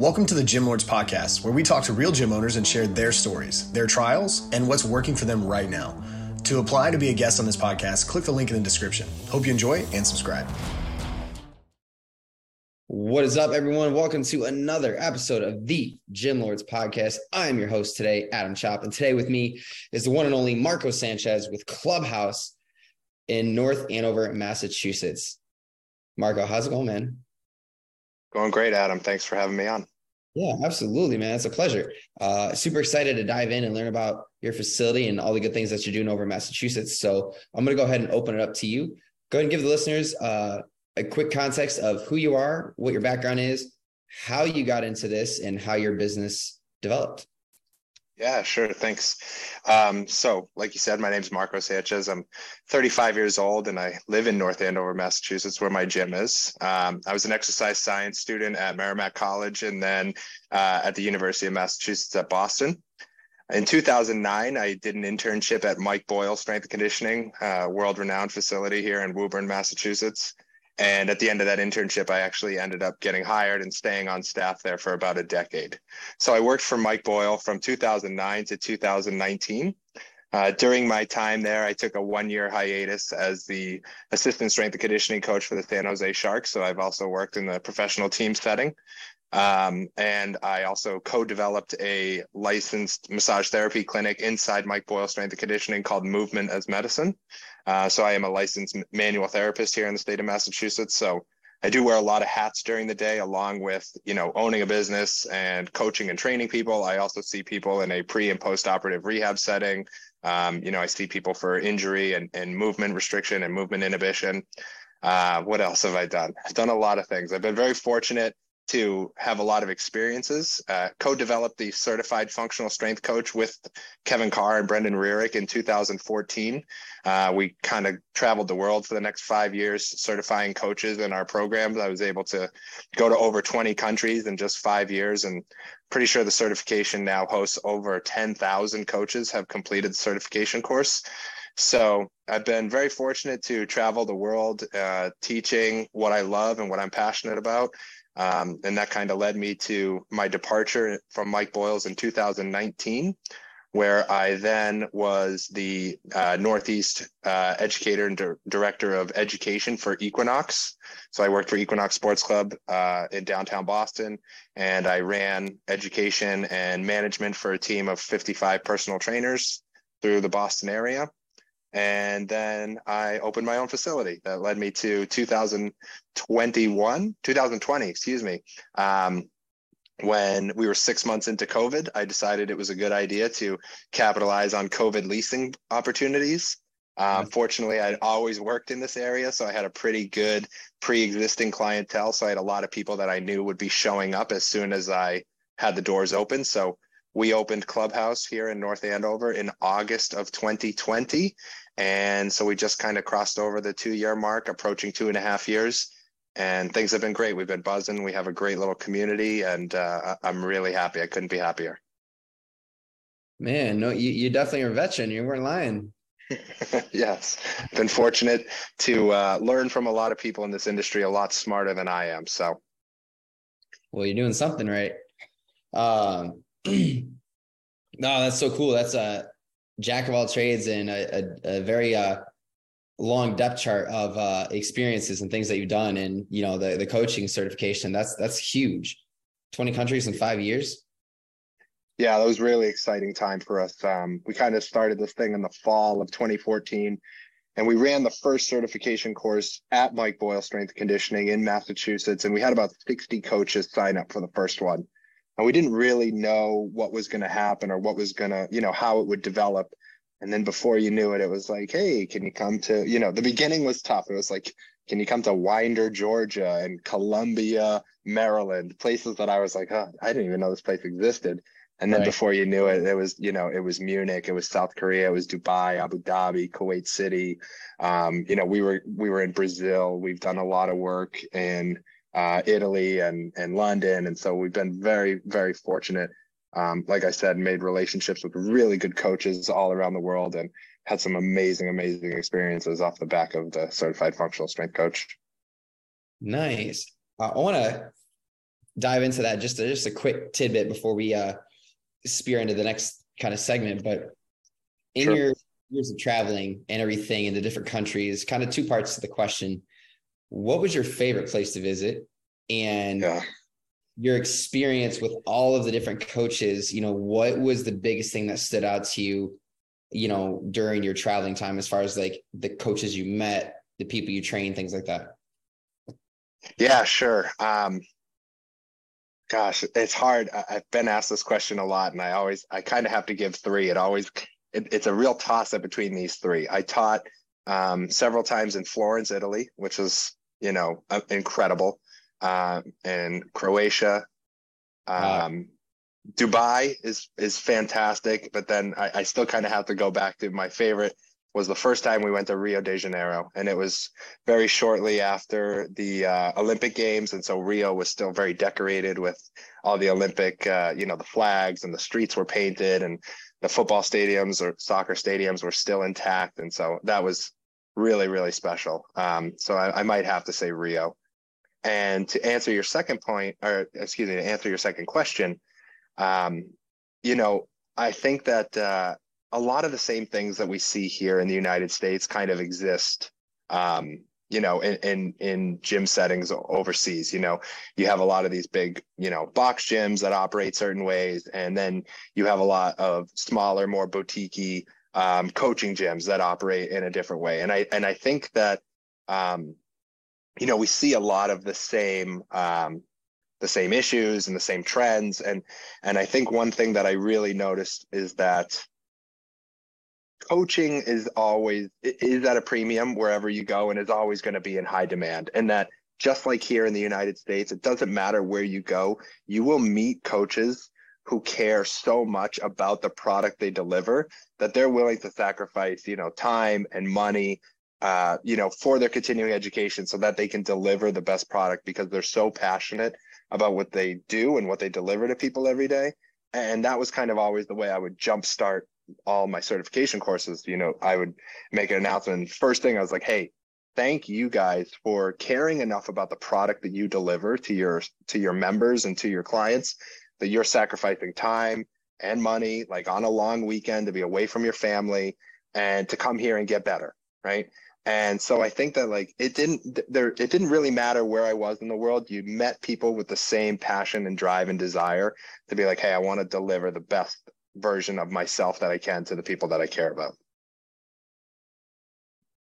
Welcome to the Gym Lords Podcast, where we talk to real gym owners and share their stories, their trials, and what's working for them right now. To apply to be a guest on this podcast, click the link in the description. Hope you enjoy and subscribe. What is up, everyone? Welcome to another episode of the Gym Lords Podcast. I am your host today, Adam Chop, and today with me is the one and only Marco Sanchez with Clubhouse in North Andover, Massachusetts. Marco, how's it going, man? Going great, Adam. Thanks for having me on. Yeah, absolutely, man. It's a pleasure. Uh, super excited to dive in and learn about your facility and all the good things that you're doing over in Massachusetts. So I'm going to go ahead and open it up to you. Go ahead and give the listeners uh, a quick context of who you are, what your background is, how you got into this, and how your business developed. Yeah, sure. Thanks. Um, so, like you said, my name is Marco Sanchez. I'm 35 years old and I live in North Andover, Massachusetts, where my gym is. Um, I was an exercise science student at Merrimack College and then uh, at the University of Massachusetts at Boston. In 2009, I did an internship at Mike Boyle Strength and Conditioning, uh, world renowned facility here in Woburn, Massachusetts. And at the end of that internship, I actually ended up getting hired and staying on staff there for about a decade. So I worked for Mike Boyle from 2009 to 2019. Uh, during my time there, I took a one year hiatus as the assistant strength and conditioning coach for the San Jose Sharks. So I've also worked in the professional team setting. Um, and I also co developed a licensed massage therapy clinic inside Mike Boyle Strength and Conditioning called Movement as Medicine. Uh, so I am a licensed manual therapist here in the state of Massachusetts. So I do wear a lot of hats during the day, along with you know owning a business and coaching and training people. I also see people in a pre and post operative rehab setting. Um, you know, I see people for injury and, and movement restriction and movement inhibition. Uh, what else have I done? I've done a lot of things. I've been very fortunate to have a lot of experiences. Uh, co-developed the certified functional strength coach with Kevin Carr and Brendon Rearick in 2014. Uh, we kind of traveled the world for the next five years, certifying coaches in our programs. I was able to go to over 20 countries in just five years, and pretty sure the certification now hosts over 10,000 coaches have completed the certification course. So I've been very fortunate to travel the world, uh, teaching what I love and what I'm passionate about. Um, and that kind of led me to my departure from Mike Boyles in 2019, where I then was the uh, Northeast uh, educator and di- director of education for Equinox. So I worked for Equinox Sports Club uh, in downtown Boston, and I ran education and management for a team of 55 personal trainers through the Boston area. And then I opened my own facility that led me to 2021, 2020, excuse me. Um, when we were six months into COVID, I decided it was a good idea to capitalize on COVID leasing opportunities. Um, fortunately, I'd always worked in this area, so I had a pretty good pre-existing clientele. So I had a lot of people that I knew would be showing up as soon as I had the doors open. So we opened Clubhouse here in North Andover in August of 2020, and so we just kind of crossed over the two year mark, approaching two and a half years. And things have been great. We've been buzzing. We have a great little community, and uh, I'm really happy. I couldn't be happier. Man, no, you, you definitely are a veteran. You weren't lying. yes, been fortunate to uh, learn from a lot of people in this industry, a lot smarter than I am. So, well, you're doing something right. Um, no, that's so cool. That's a jack of all trades and a, a, a very uh, long depth chart of uh, experiences and things that you've done, and you know the the coaching certification. That's that's huge. Twenty countries in five years. Yeah, that was really exciting time for us. Um, we kind of started this thing in the fall of 2014, and we ran the first certification course at Mike Boyle Strength Conditioning in Massachusetts, and we had about 60 coaches sign up for the first one and we didn't really know what was going to happen or what was going to you know how it would develop. And then before you knew it it was like hey can you come to you know the beginning was tough. It was like can you come to winder georgia and columbia maryland places that i was like oh, i didn't even know this place existed. And then right. before you knew it it was you know it was munich it was south korea it was dubai abu dhabi kuwait city. Um, you know we were we were in brazil. We've done a lot of work in uh, Italy and and London, and so we've been very very fortunate. Um, like I said, made relationships with really good coaches all around the world, and had some amazing amazing experiences off the back of the certified functional strength coach. Nice. Uh, I want to dive into that just a, just a quick tidbit before we uh, spear into the next kind of segment. But in sure. your years of traveling and everything in the different countries, kind of two parts to the question: What was your favorite place to visit, and yeah. your experience with all of the different coaches? You know, what was the biggest thing that stood out to you? You know, during your traveling time, as far as like the coaches you met, the people you train, things like that. Yeah, sure. Um, gosh, it's hard. I, have been asked this question a lot, and I always, I kind of have to give three. It always, it, it's a real toss up between these three. I taught um, several times in Florence, Italy, which was, you know, uh, incredible, uh, and Croatia. Um, wow. Dubai is is fantastic, but then I, I still kind of have to go back to my favorite was the first time we went to Rio de Janeiro, and it was very shortly after the uh, Olympic Games, and so Rio was still very decorated with all the Olympic, uh, you know, the flags and the streets were painted, and the football stadiums or soccer stadiums were still intact, and so that was really really special. Um, so I, I might have to say Rio. And to answer your second point, or excuse me, to answer your second question, um, you know, I think that uh, a lot of the same things that we see here in the United States kind of exist um, you know in, in in gym settings overseas you know you have a lot of these big you know box gyms that operate certain ways and then you have a lot of smaller more boutique um, coaching gyms that operate in a different way. And i and i think that um, you know we see a lot of the same um, the same issues and the same trends. And and i think one thing that i really noticed is that coaching is always is at a premium wherever you go and is always going to be in high demand. And that just like here in the united states it doesn't matter where you go you will meet coaches who care so much about the product they deliver that they're willing to sacrifice you know time and money uh, you know for their continuing education so that they can deliver the best product because they're so passionate about what they do and what they deliver to people every day and that was kind of always the way i would jumpstart all my certification courses, you know, I would make an announcement. First thing I was like, hey, thank you guys for caring enough about the product that you deliver to your to your members and to your clients that you're sacrificing time and money like on a long weekend to be away from your family and to come here and get better, right? And so I think that like it didn't there it didn't really matter where I was in the world. You met people with the same passion and drive and desire to be like, hey, I want to deliver the best version of myself that I can to the people that I care about.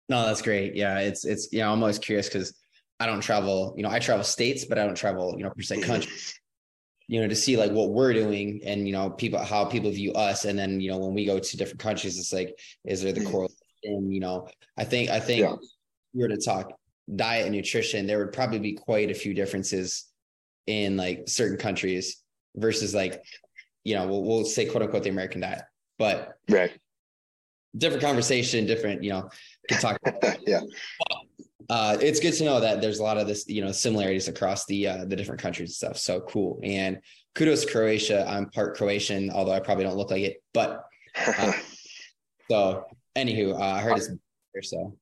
No, that's great. Yeah, it's it's you know I'm always curious because I don't travel. You know, I travel states, but I don't travel. You know, per se countries. You know, to see like what we're doing and you know people how people view us, and then you know when we go to different countries, it's like is there the mm-hmm. correlation? You know, I think I think yeah. we were to talk diet and nutrition, there would probably be quite a few differences in like certain countries versus like you know, we'll, we'll say quote unquote the American diet, but right. Different conversation, different, you know, can talk. About that yeah. Uh, it's good to know that there's a lot of this, you know, similarities across the uh, the different countries and stuff. So cool. And kudos Croatia. I'm part Croatian, although I probably don't look like it. But uh, so, anywho, uh, I heard it's. So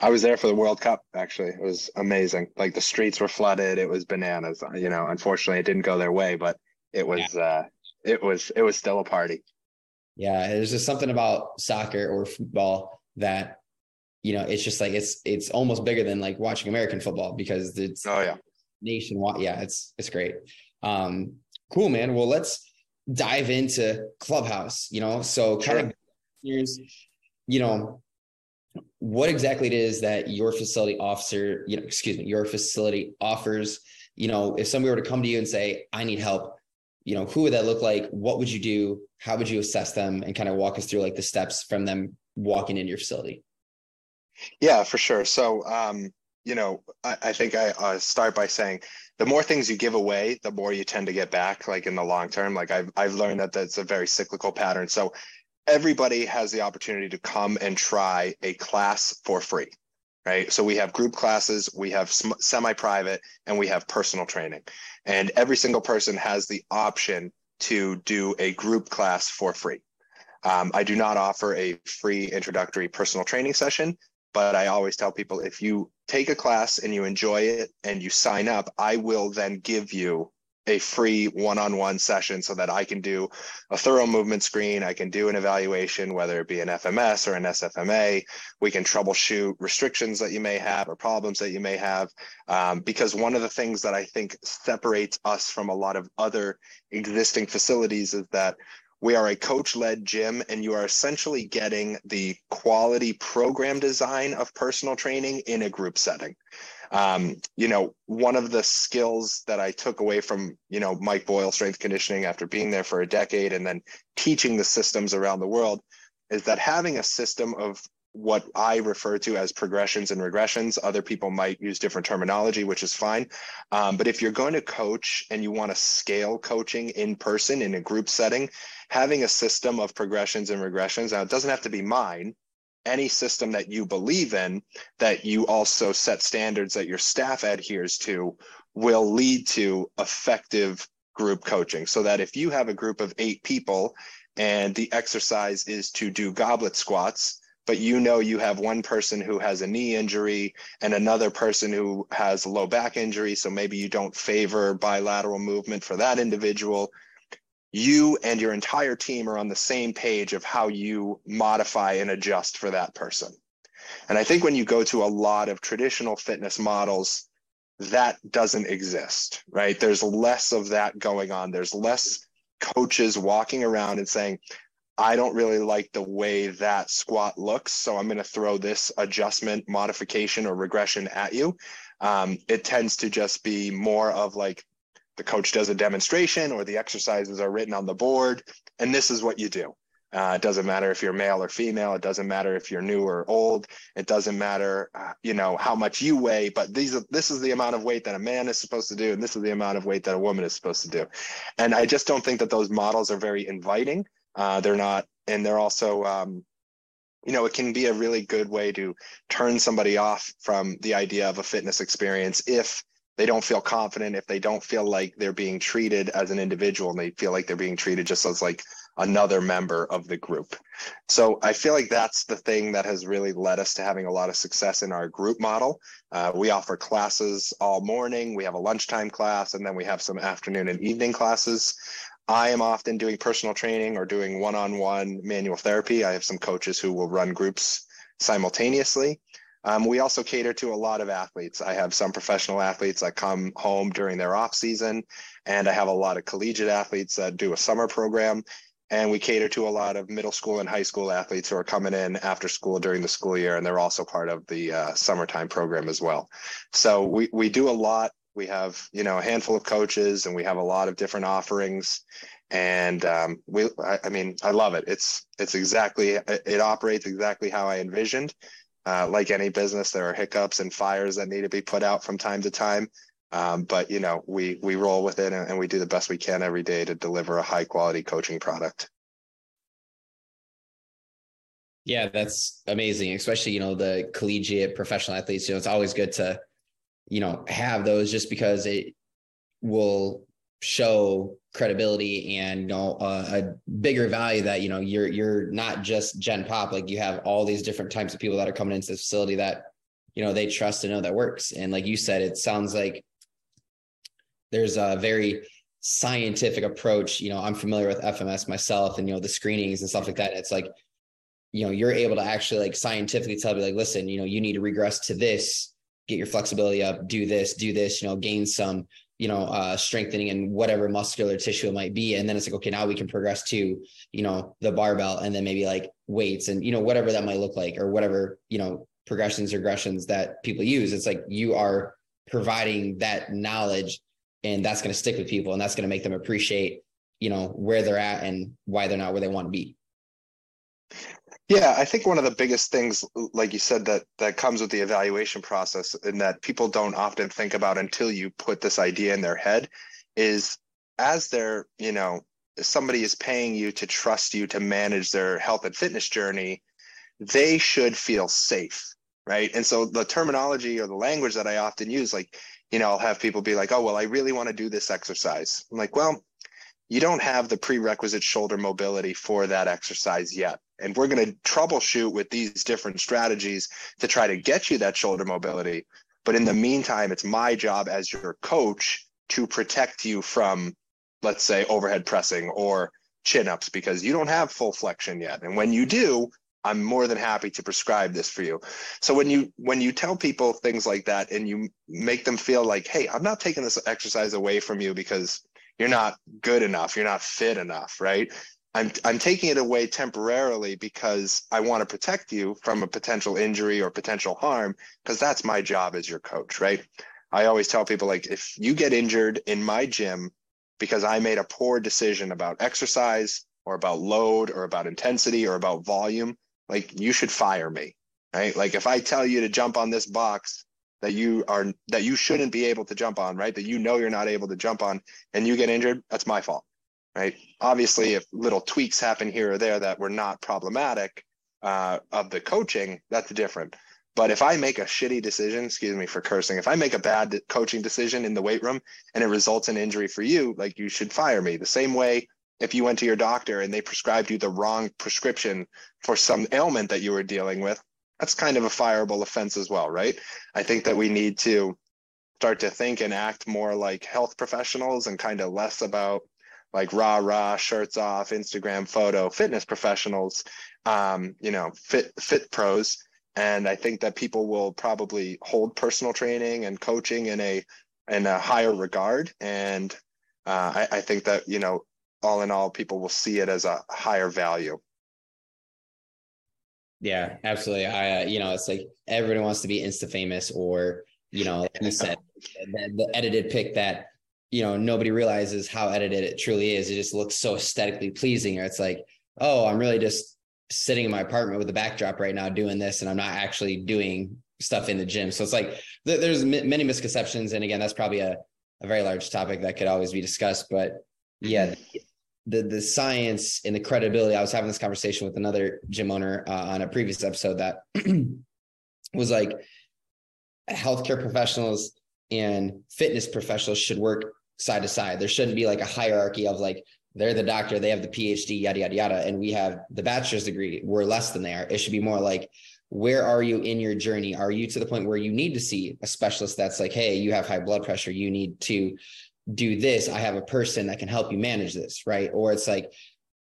I was there for the World Cup. Actually, it was amazing. Like the streets were flooded. It was bananas. You know, unfortunately, it didn't go their way, but it was yeah. uh, it was it was still a party. Yeah, there's just something about soccer or football that you know it's just like it's it's almost bigger than like watching American football because it's oh yeah nationwide. Yeah, it's it's great. Um, cool, man. Well, let's dive into Clubhouse. You know, so kind sure. of here's you know what exactly it is that your facility officer, you know, excuse me, your facility offers. You know, if somebody were to come to you and say, "I need help," you know, who would that look like? What would you do? How would you assess them and kind of walk us through like the steps from them walking in your facility? Yeah, for sure. So, um, you know, I, I think I uh, start by saying the more things you give away, the more you tend to get back, like in the long term. Like I've, I've learned that that's a very cyclical pattern. So everybody has the opportunity to come and try a class for free right? So we have group classes, we have semi private, and we have personal training. And every single person has the option to do a group class for free. Um, I do not offer a free introductory personal training session, but I always tell people if you take a class and you enjoy it and you sign up, I will then give you a free one-on-one session so that I can do a thorough movement screen. I can do an evaluation, whether it be an FMS or an SFMA. We can troubleshoot restrictions that you may have or problems that you may have. Um, because one of the things that I think separates us from a lot of other existing facilities is that we are a coach led gym, and you are essentially getting the quality program design of personal training in a group setting. Um, you know, one of the skills that I took away from, you know, Mike Boyle strength conditioning after being there for a decade and then teaching the systems around the world is that having a system of what I refer to as progressions and regressions. Other people might use different terminology, which is fine. Um, but if you're going to coach and you want to scale coaching in person in a group setting, having a system of progressions and regressions, now it doesn't have to be mine, any system that you believe in that you also set standards that your staff adheres to will lead to effective group coaching so that if you have a group of eight people and the exercise is to do goblet squats but you know you have one person who has a knee injury and another person who has a low back injury so maybe you don't favor bilateral movement for that individual you and your entire team are on the same page of how you modify and adjust for that person. And I think when you go to a lot of traditional fitness models, that doesn't exist, right? There's less of that going on. There's less coaches walking around and saying, I don't really like the way that squat looks. So I'm going to throw this adjustment, modification, or regression at you. Um, it tends to just be more of like, the coach does a demonstration or the exercises are written on the board and this is what you do uh, it doesn't matter if you're male or female it doesn't matter if you're new or old it doesn't matter uh, you know how much you weigh but these are this is the amount of weight that a man is supposed to do and this is the amount of weight that a woman is supposed to do and i just don't think that those models are very inviting uh, they're not and they're also um, you know it can be a really good way to turn somebody off from the idea of a fitness experience if they don't feel confident if they don't feel like they're being treated as an individual and they feel like they're being treated just as like another member of the group. So I feel like that's the thing that has really led us to having a lot of success in our group model. Uh, we offer classes all morning. We have a lunchtime class, and then we have some afternoon and evening classes. I am often doing personal training or doing one on one manual therapy. I have some coaches who will run groups simultaneously. Um, we also cater to a lot of athletes. I have some professional athletes that come home during their off season, and I have a lot of collegiate athletes that do a summer program. And we cater to a lot of middle school and high school athletes who are coming in after school during the school year, and they're also part of the uh, summertime program as well. So we we do a lot. We have you know a handful of coaches, and we have a lot of different offerings and um, we I, I, mean i love it it's it's exactly it operates exactly how i envisioned uh, like any business, there are hiccups and fires that need to be put out from time to time. Um, but you know, we we roll with it and, and we do the best we can every day to deliver a high quality coaching product. Yeah, that's amazing. Especially, you know, the collegiate professional athletes. You know, it's always good to, you know, have those just because it will show credibility and you know a bigger value that you know you're you're not just gen pop. Like you have all these different types of people that are coming into the facility that you know they trust and know that works. And like you said it sounds like there's a very scientific approach. You know i'm familiar with fms myself and you know the screenings and stuff like that. It's like you know you're able to actually like scientifically tell me like listen you know you need to regress to this get your flexibility up do this do this you know gain some you know, uh, strengthening and whatever muscular tissue it might be. And then it's like, okay, now we can progress to, you know, the barbell and then maybe like weights and, you know, whatever that might look like or whatever, you know, progressions, regressions that people use. It's like you are providing that knowledge and that's going to stick with people and that's going to make them appreciate, you know, where they're at and why they're not where they want to be. Yeah, I think one of the biggest things, like you said, that that comes with the evaluation process, and that people don't often think about until you put this idea in their head, is as they're, you know, somebody is paying you to trust you to manage their health and fitness journey, they should feel safe, right? And so the terminology or the language that I often use, like, you know, I'll have people be like, "Oh, well, I really want to do this exercise." I'm like, "Well, you don't have the prerequisite shoulder mobility for that exercise yet." And we're going to troubleshoot with these different strategies to try to get you that shoulder mobility. But in the meantime, it's my job as your coach to protect you from, let's say, overhead pressing or chin ups because you don't have full flexion yet. And when you do, I'm more than happy to prescribe this for you. So when you when you tell people things like that and you make them feel like, hey, I'm not taking this exercise away from you because you're not good enough, you're not fit enough, right? I'm I'm taking it away temporarily because I want to protect you from a potential injury or potential harm because that's my job as your coach, right? I always tell people like if you get injured in my gym because I made a poor decision about exercise or about load or about intensity or about volume, like you should fire me, right? Like if I tell you to jump on this box that you are that you shouldn't be able to jump on, right? That you know you're not able to jump on and you get injured, that's my fault right? Obviously, if little tweaks happen here or there that were not problematic uh, of the coaching, that's different. But if I make a shitty decision, excuse me for cursing, if I make a bad coaching decision in the weight room and it results in injury for you, like you should fire me. The same way if you went to your doctor and they prescribed you the wrong prescription for some ailment that you were dealing with, that's kind of a fireable offense as well, right? I think that we need to start to think and act more like health professionals and kind of less about like rah rah shirts off instagram photo fitness professionals um, you know fit fit pros. And i think that people will probably hold personal training and coaching in a in a higher regard. And uh, I, I think that you know all in all people will see it as a higher value. Yeah absolutely. I uh, you know it's like everybody wants to be insta famous or you know like you said the, the edited pic that you know nobody realizes how edited it truly is. It just looks so aesthetically pleasing. Or it's like oh i'm really just sitting in my apartment with a backdrop right now doing this and i'm not actually doing stuff in the gym. So it's like th- there's m- many misconceptions and again that's probably a, a very large topic that could always be discussed but yeah the the science and the credibility i was having this conversation with another gym owner uh, on a previous episode that was like healthcare professionals and fitness professionals should work side to side. There shouldn't be like a hierarchy of like they're the doctor, they have the PhD, yada yada yada, and we have the bachelor's degree. We're less than they are. It should be more like where are you in your journey? Are you to the point where you need to see a specialist that's like, hey, you have high blood pressure, you need to do this. I have a person that can help you manage this, right? Or it's like,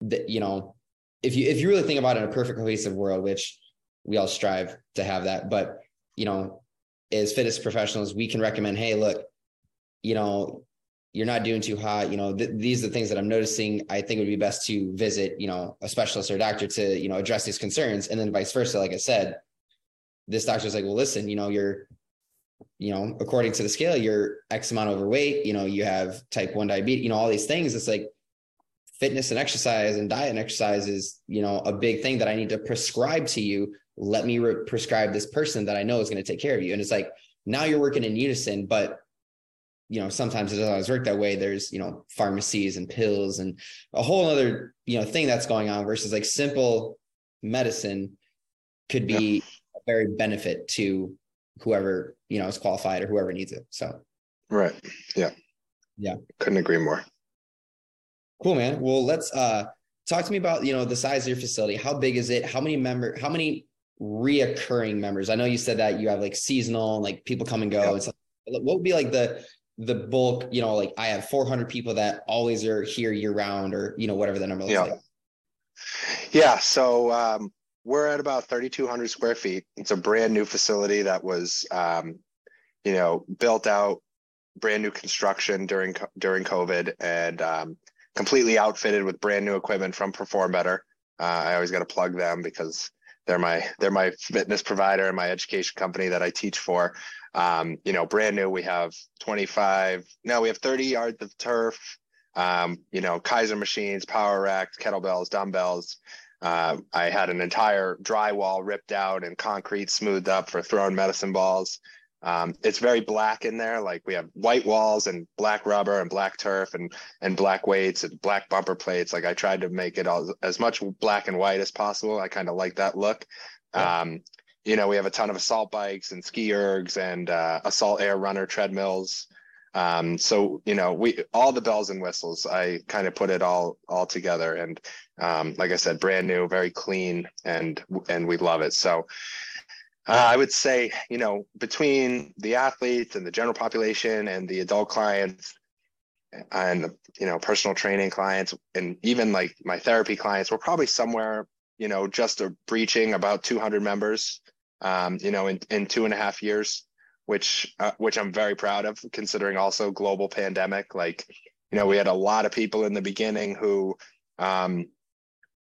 the, you know, if you if you really think about it in a perfect cohesive world, which we all strive to have that, but you know, as fitness professionals, we can recommend, hey, look, you know, you're not doing too hot you know th- these are the things that i'm noticing i think it would be best to visit you know a specialist or a doctor to you know address these concerns. And then vice versa like i said this doctor's like well listen you know you're you know according to the scale you're x amount overweight you know you have type 1 diabetes you know all these things. It's like fitness and exercise and diet and exercise is you know a big thing that i need to prescribe to you. Let me re- prescribe this person that i know is going to take care of you. And it's like now you're working in unison but you know sometimes it doesn't always work that way. There's you know pharmacies and pills and a whole other you know thing that's going on versus like simple medicine could be yeah. a very benefit to whoever you know is qualified or whoever needs it so. Right. Yeah. Yeah. Couldn't agree more. Cool man. Well let's uh talk to me about you know the size of your facility. How big is it? How many member how many reoccurring members? I know you said that you have like seasonal like people come and go. Yeah. and stuff what would be like the the bulk, you know, like I have 400 people that always are here year round or, you know, whatever the number looks yeah. like. Yeah. So um, we're at about 3,200 square feet. It's a brand new facility that was, um, you know, built out, brand new construction during during COVID, and um, completely outfitted with brand new equipment from Perform Better. Uh, I always got to plug them because they're my they're my fitness provider and my education company that I teach for. Um, you know, brand new, we have 25, no, we have 30 yards of turf, um, you know, Keiser machines, power racks, kettlebells, dumbbells. Uh, I had an entire drywall ripped out and concrete smoothed up for throwing medicine balls. Um, it's very black in there. Like we have white walls and black rubber and black turf and and black weights and black bumper plates. Like I tried to make it all as much black and white as possible. I kind of like that look. Yeah. Um, you know, we have a ton of assault bikes and ski ergs and uh, assault air runner treadmills. Um, so you know, we all the bells and whistles. I kind of put it all all together, and um, like I said, brand new, very clean, and and we love it. So uh, I would say, you know, between the athletes and the general population and the adult clients, and you know personal training clients and even like my therapy clients we're probably somewhere you know just a breaching about 200 members um, you know in, in two and a half years which uh, which i'm very proud of considering also global pandemic like you know we had a lot of people in the beginning who um,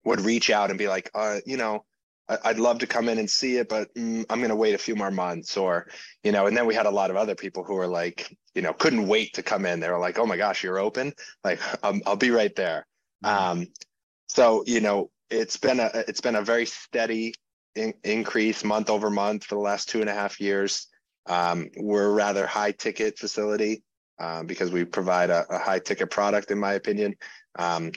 would reach out and be like uh, you know I'd love to come in and see it, but mm, I'm going to wait a few more months or, you know, and then we had a lot of other people who were like, you know, couldn't wait to come in. They were like, oh my gosh, you're open. Like, um, I'll be right there. Mm-hmm. Um, so, you know, it's been a, it's been a very steady in, increase month over month for the last two and a half years. Um, we're a rather high ticket facility um, because we provide a, a, high ticket product, in my opinion. Um,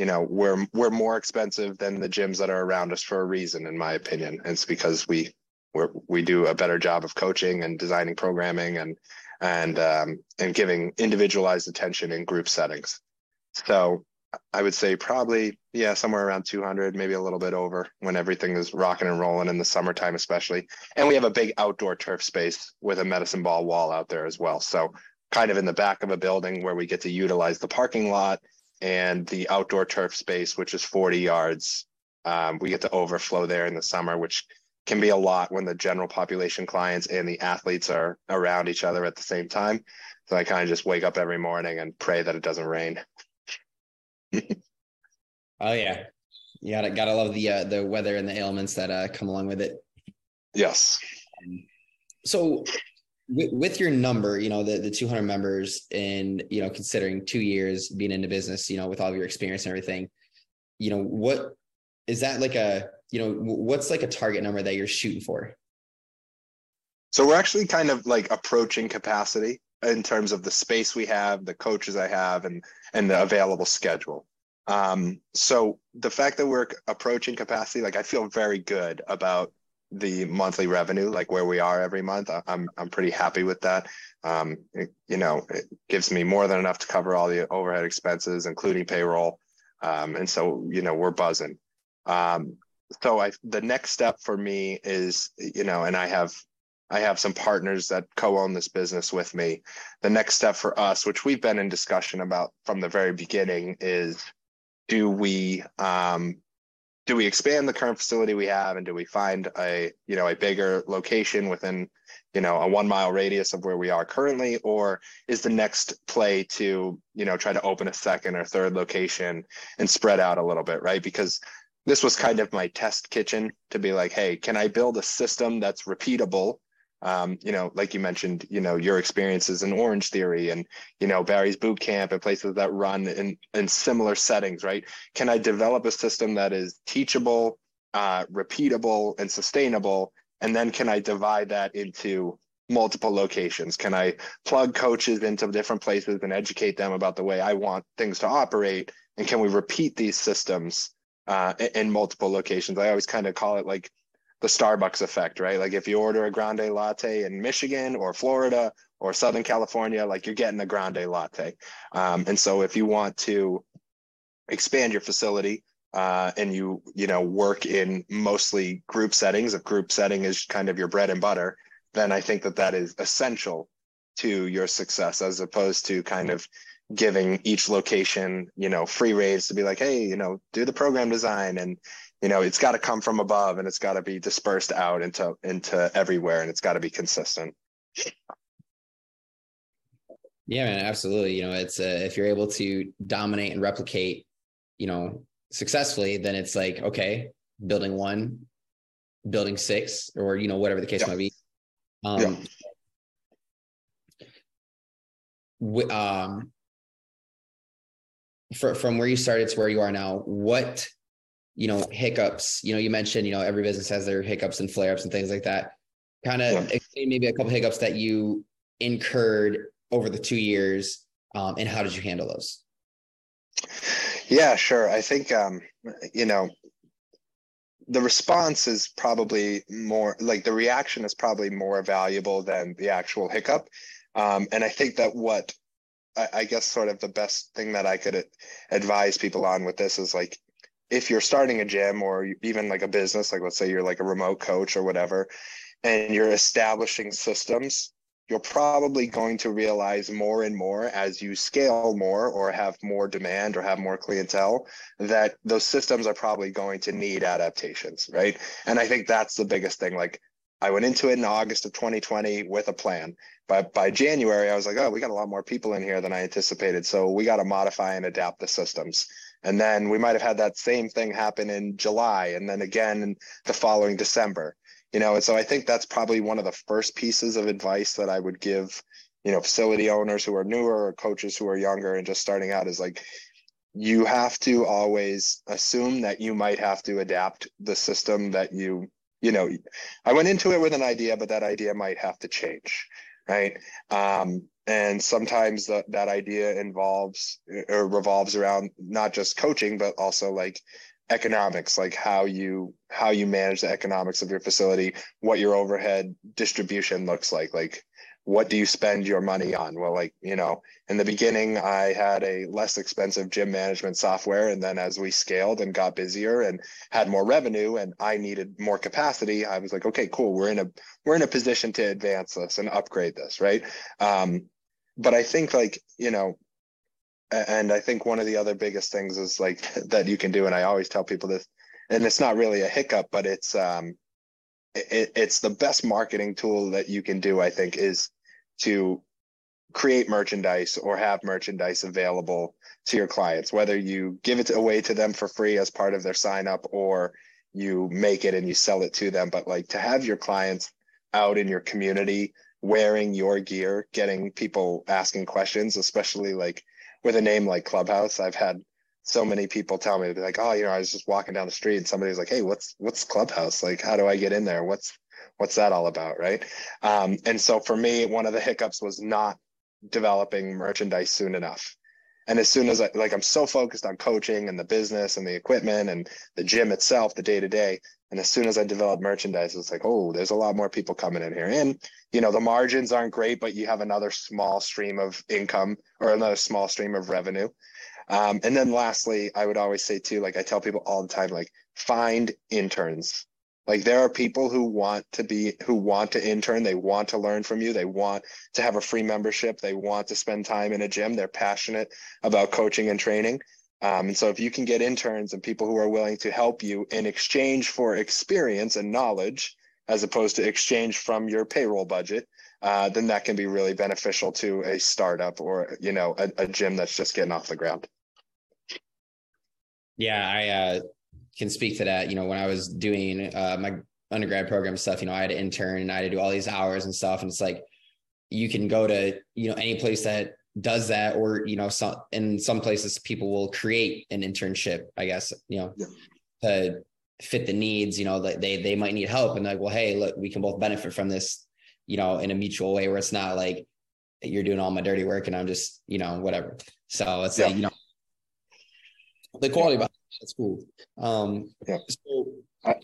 you know we're we're more expensive than the gyms that are around us for a reason in my opinion and it's because we we we do a better job of coaching and designing programming and and um, and giving individualized attention in group settings so i would say probably yeah somewhere around 200 maybe a little bit over when everything is rocking and rolling in the summertime especially and we have a big outdoor turf space with a medicine ball wall out there as well so kind of in the back of a building where we get to utilize the parking lot and the outdoor turf space, which is 40 yards. Um, we get to overflow there in the summer, which can be a lot when the general population clients and the athletes are around each other at the same time. So I kind of just wake up every morning and pray that it doesn't rain. Oh yeah, you gotta gotta love the uh, the weather and the ailments that uh, come along with it. Yes. So with, with your number, you know, the, the 200 members and, you know, considering two years being into business, you know, with all of your experience and everything, you know, what is that like a, you know, what's like a target number that you're shooting for? So we're actually kind of like approaching capacity in terms of the space we have, the coaches I have, and and the available schedule. Um, so the fact that we're approaching capacity, like I feel very good about the monthly revenue, like where we are every month. I'm I'm pretty happy with that. Um, it, you know, it gives me more than enough to cover all the overhead expenses, including payroll. Um, and so, you know, we're buzzing. Um, so I the next step for me is, you know, and I have I have some partners that co-own this business with me. The next step for us, which we've been in discussion about from the very beginning, is do we um, do we expand the current facility we have and do we find a you know a bigger location within you know a one mile radius of where we are currently or is the next play to you know try to open a second or third location and spread out a little bit right because this was kind of my test kitchen to be like hey can i build a system that's repeatable um, you know, like you mentioned, you know, your experiences in Orange Theory and, you know, Barry's Boot Camp and places that run in, in similar settings, right? Can I develop a system that is teachable, uh, repeatable, and sustainable? And then can I divide that into multiple locations? Can I plug coaches into different places and educate them about the way I want things to operate? And can we repeat these systems uh, in multiple locations? I always kind of call it like the Starbucks effect, right? Like if you order a grande latte in Michigan or Florida or Southern California, like you're getting a grande latte. Um, and so if you want to expand your facility uh, and you you know work in mostly group settings, if group setting is kind of your bread and butter, then I think that that is essential to your success as opposed to kind of giving each location you know free raves to be like hey you know do the program design and you know it's got to come from above and it's got to be dispersed out into into everywhere and it's got to be consistent yeah man absolutely you know it's uh, if you're able to dominate and replicate you know successfully then it's like okay building one building six or you know whatever the case yeah. might be um yeah. um for, from where you started to where you are now what you know, hiccups. You know, you mentioned, you know, every business has their hiccups and flare ups and things like that. Kind of yeah. maybe a couple hiccups that you incurred over the two years, um, and how did you handle those? Yeah, sure. I think um, you know the response is probably more like the reaction is probably more valuable than the actual hiccup. Um, and I think that what I, I, guess sort of the best thing that I could advise people on with this is like if you're starting a gym or even like a business, like let's say you're like a remote coach or whatever, and you're establishing systems, you're probably going to realize more and more as you scale more or have more demand or have more clientele that those systems are probably going to need adaptations, right? And I think that's the biggest thing. Like I went into it in August of 2020 with a plan. But by January, I was like, oh, we got a lot more people in here than I anticipated. So we got to modify and adapt the systems. And then we might have had that same thing happen in July and then again the following December you know? And so i think that's probably one of the first pieces of advice that i would give you know facility owners who are newer or coaches who are younger and just starting out is like you have to always assume that you might have to adapt the system that you you know i went into it with an idea but that idea might have to change right? Um, and sometimes that that idea involves or revolves around not just coaching but also like economics like how you how you manage the economics of your facility what your overhead distribution looks like like what do you spend your money on? Well like you know in the beginning i had a less expensive gym management software and then as we scaled and got busier and had more revenue and i needed more capacity i was like okay cool we're in a we're in a position to advance this and upgrade this right? Um but i think like you know and I think one of the other biggest things is like that you can do, and I always tell people this, and it's not really a hiccup, but it's um, it, it's the best marketing tool that you can do. I think is to create merchandise or have merchandise available to your clients, whether you give it away to them for free as part of their sign up or you make it and you sell it to them. But like to have your clients out in your community wearing your gear, getting people asking questions, especially like with a name like Clubhouse, I've had so many people tell me like, oh, you know, I was just walking down the street and somebody was like, hey, what's what's Clubhouse? Like, how do I get in there? What's what's that all about, right? Um, and so for me, one of the hiccups was not developing merchandise soon enough. And as soon as I like, I'm so focused on coaching and the business and the equipment and the gym itself, the day to day. And as soon as I developed merchandise, it's like, oh, there's a lot more people coming in here. And you know, the margins aren't great, but you have another small stream of income or another small stream of revenue. Um, and then lastly, I would always say too, like I tell people all the time, like find interns. Like there are people who want to be who want to intern, they want to learn from you, they want to have a free membership, they want to spend time in a gym, they're passionate about coaching and training. Um, and so if you can get interns and people who are willing to help you in exchange for experience and knowledge, as opposed to exchange from your payroll budget, uh, then that can be really beneficial to a startup or you know a, a gym that's just getting off the ground. Yeah, I uh, can speak to that. You know, when I was doing uh, my undergrad program stuff, you know, I had to intern and I had to do all these hours and stuff, and it's like you can go to you know any place that does that or you know some in some places people will create an internship i guess you know yeah. to fit the needs you know that they they might need help and like well hey look we can both benefit from this you know in a mutual way where it's not like you're doing all my dirty work and i'm just you know whatever so it's yeah. like you know the quality yeah. that's cool um yeah. so I,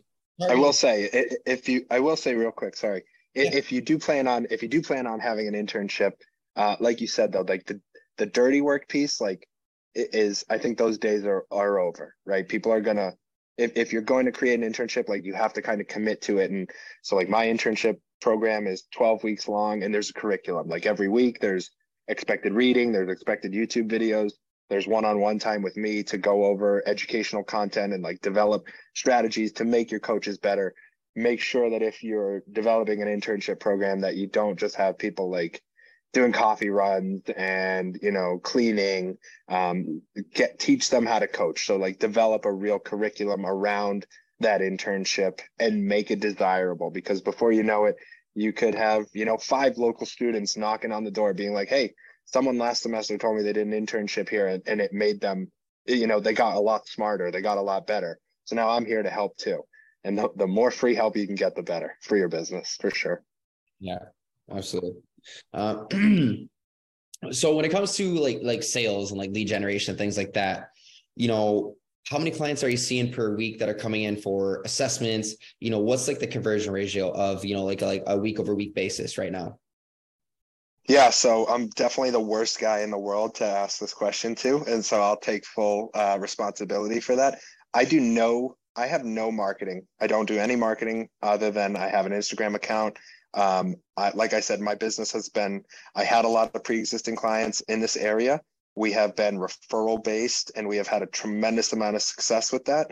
I will say if you i will say real quick sorry yeah. if you do plan on if you do plan on having an internship uh like you said though like the the dirty work piece like is i think those days are are over right people are gonna if, if you're going to create an internship, like you have to kind of commit to it. And so like my internship program is 12 weeks long and there's a curriculum. Like every week there's expected reading, there's expected YouTube videos, there's one-on-one time with me to go over educational content and like develop strategies to make your coaches better. Make sure that if you're developing an internship program that you don't just have people like doing coffee runs and you know cleaning um, get teach them how to coach so like develop a real curriculum around that internship and make it desirable because before you know it you could have you know five local students knocking on the door being like hey someone last semester told me they did an internship here and, and it made them you know they got a lot smarter they got a lot better so now i'm here to help too and the, the more free help you can get the better for your business for sure yeah absolutely uh, so when it comes to like like sales and like lead generation and things like that, you know, how many clients are you seeing per week that are coming in for assessments? You know, what's like the conversion ratio of you know like like a week over week basis right now? Yeah, so I'm definitely the worst guy in the world to ask this question to, and so I'll take full uh, responsibility for that. I do no, I have no marketing. I don't do any marketing other than I have an Instagram account Um, I, like I said, my business has been, I had a lot of pre-existing clients in this area. We have been referral based and we have had a tremendous amount of success with that.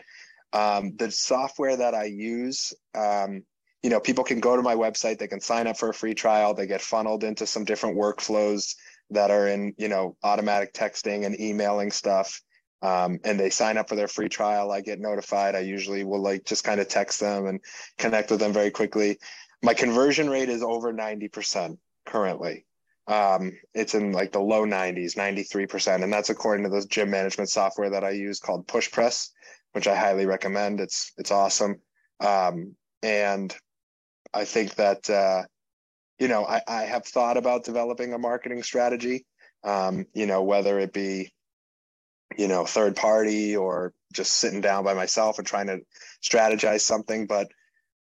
Um, the software that I use, um, you know, people can go to my website, they can sign up for a free trial, they get funneled into some different workflows that are in, you know, automatic texting and emailing stuff. Um, and they sign up for their free trial. I get notified. I usually will like just kind of text them and connect with them very quickly. My conversion rate is over 90% currently. Um, it's in like the low 90s, 93%. And that's according to this gym management software that I use called Push Press, which I highly recommend. It's it's awesome. Um, and I think that uh, you know, I, I have thought about developing a marketing strategy. Um, you know, whether it be, you know, third party or just sitting down by myself and trying to strategize something. But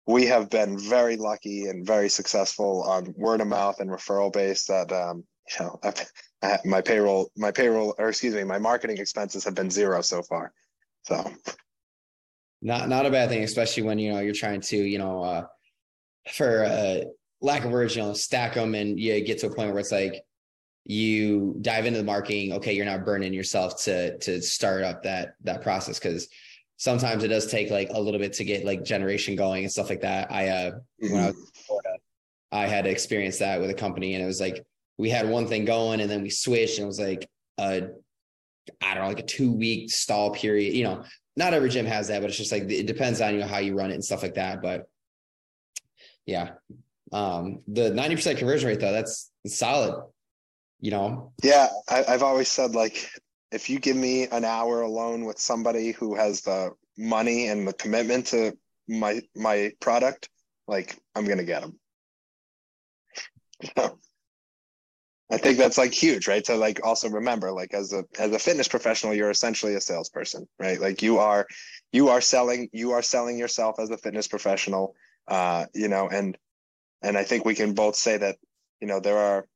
we have been very lucky and very successful on word of mouth and referral base that um, you know I, my payroll my payroll or excuse me my marketing expenses have been zero so far so not not a bad thing especially when you know you're trying to you know uh, for uh, lack of words you know stack them and you get to a point where it's like you dive into the marketing okay you're not burning yourself to to start up that that process because sometimes it does take like a little bit to get like generation going and stuff like that. I uh mm-hmm. when I was in Florida, I had experienced that with a company and it was like we had one thing going and then we switched and it was like a I don't know, like a two week stall period. You know, not every gym has that, but it's just like it depends on you know how you run it and stuff like that. But yeah. Um the 90% conversion rate though, that's solid. You know? Yeah, I, I've always said like if you give me an hour alone with somebody who has the money and the commitment to my my product, like I'm gonna get them. I think that's like huge, right? To like also remember, like as a as a fitness professional, you're essentially a salesperson, right? Like you are you are selling you are selling yourself as a fitness professional. Uh, you know, and and I think we can both say that, you know, there are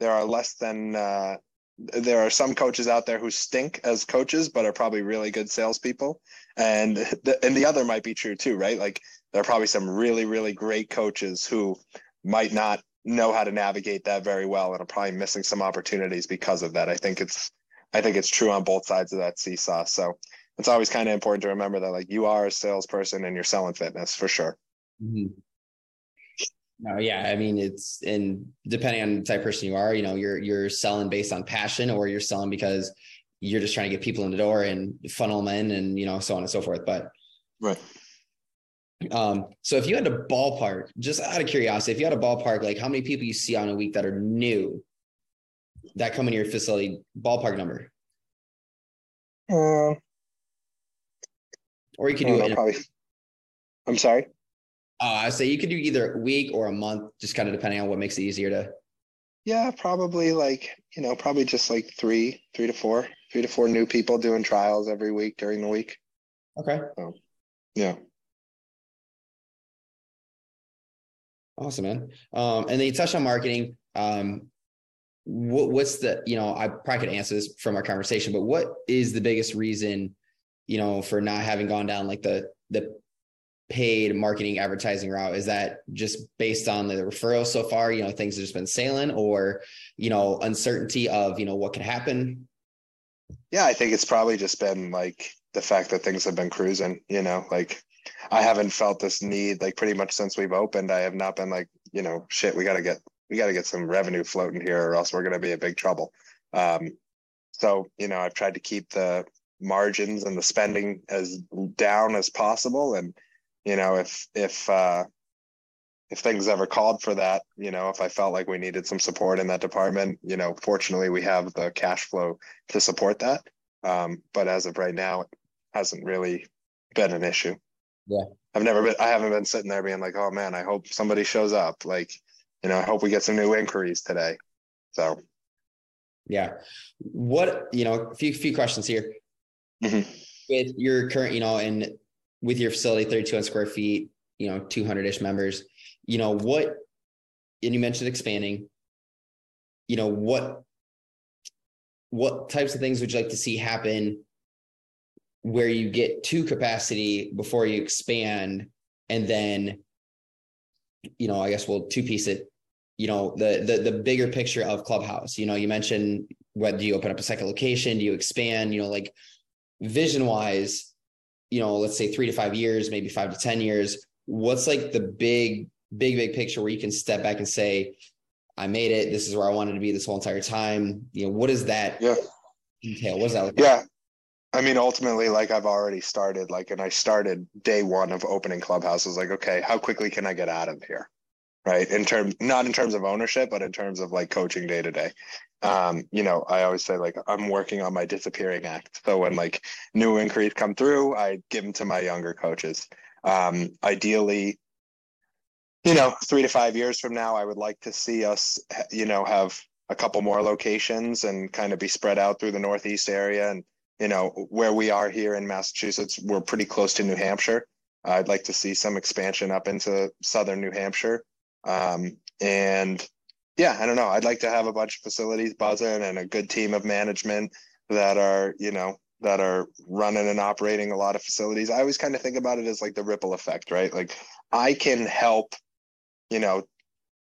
there are less than uh there are some coaches out there who stink as coaches, but are probably really good salespeople. And the, and the other might be true too, right? Like there are probably some really, really great coaches who might not know how to navigate that very well and are probably missing some opportunities because of that. I think it's, I think it's true on both sides of that seesaw. So it's always kind of important to remember that like you are a salesperson and you're selling fitness for sure. Mm-hmm. No, yeah. I mean, it's and depending on the type of person you are, you know, you're you're selling based on passion or you're selling because you're just trying to get people in the door and funnel them in and you know, so on and so forth. But right. Um, so if you had a ballpark, just out of curiosity, if you had a ballpark, like how many people you see on a week that are new that come into your facility, ballpark number? Uh, or you could do it. Probably. I'm sorry. Uh, I say you could do either a week or a month, just kind of depending on what makes it easier to. Yeah, probably like you know, probably just like three, three to four, three to four new people doing trials every week during the week. Okay. So, yeah. Awesome, man. Um, and then you touched on marketing. Um, what, what's the you know I probably could answer this from our conversation, but what is the biggest reason you know for not having gone down like the the paid marketing advertising route? Is that just based on the referrals so far? You know things have just been sailing or you know uncertainty of you know what could happen? Yeah i think it's probably just been like the fact that things have been cruising you know like i haven't felt this need like pretty much since we've opened. I have not been like you know shit we got to get we got to get some revenue floating here or else we're going to be in big trouble. Um so you know i've tried to keep the margins and the spending as down as possible and you know, if if uh, if things ever called for that, you know, if I felt like we needed some support in that department, you know, fortunately we have the cash flow to support that. Um, but as of right now, it hasn't really been an issue. Yeah. I've never been, I haven't been sitting there being like, oh man, I hope somebody shows up. Like, you know, I hope we get some new inquiries today. So, yeah. What, you know, a few, few questions here. Mm-hmm. With your current, you know, and with your facility, 3,200 square feet, you know, 200 ish members, you know, what, and you mentioned expanding, you know, what, what types of things would you like to see happen where you get to capacity before you expand and then you know, I guess we'll two piece it. You know, the the the bigger picture of Clubhouse. You know, you mentioned what do you open up a second location? Do you expand? You know, like vision wise, you know, let's say three to five years, maybe five to ten years. What's like the big, big, big picture where you can step back and say, I made it. This is where I wanted to be this whole entire time. You know, what is that yeah. entail? What does that look yeah. Like? I mean, ultimately, like I've already started, like, and I started day one of opening clubhouses. Like, okay, how quickly can I get out of here? Right. In terms, not in terms of ownership, but in terms of like coaching day to day. Um, you know, I always say like I'm working on my disappearing act. So when like new inquiries come through, I give them to my younger coaches. Um, ideally, you know, three to five years from now, I would like to see us, you know, have a couple more locations and kind of be spread out through the Northeast area and you know, where we are here in Massachusetts, we're pretty close to New Hampshire. I'd like to see some expansion up into southern New Hampshire. Um, and yeah, I don't know. I'd like to have a bunch of facilities buzzing and a good team of management that are, you know, that are running and operating a lot of facilities. I always kind of think about it as like the ripple effect, right? Like I can help, you know,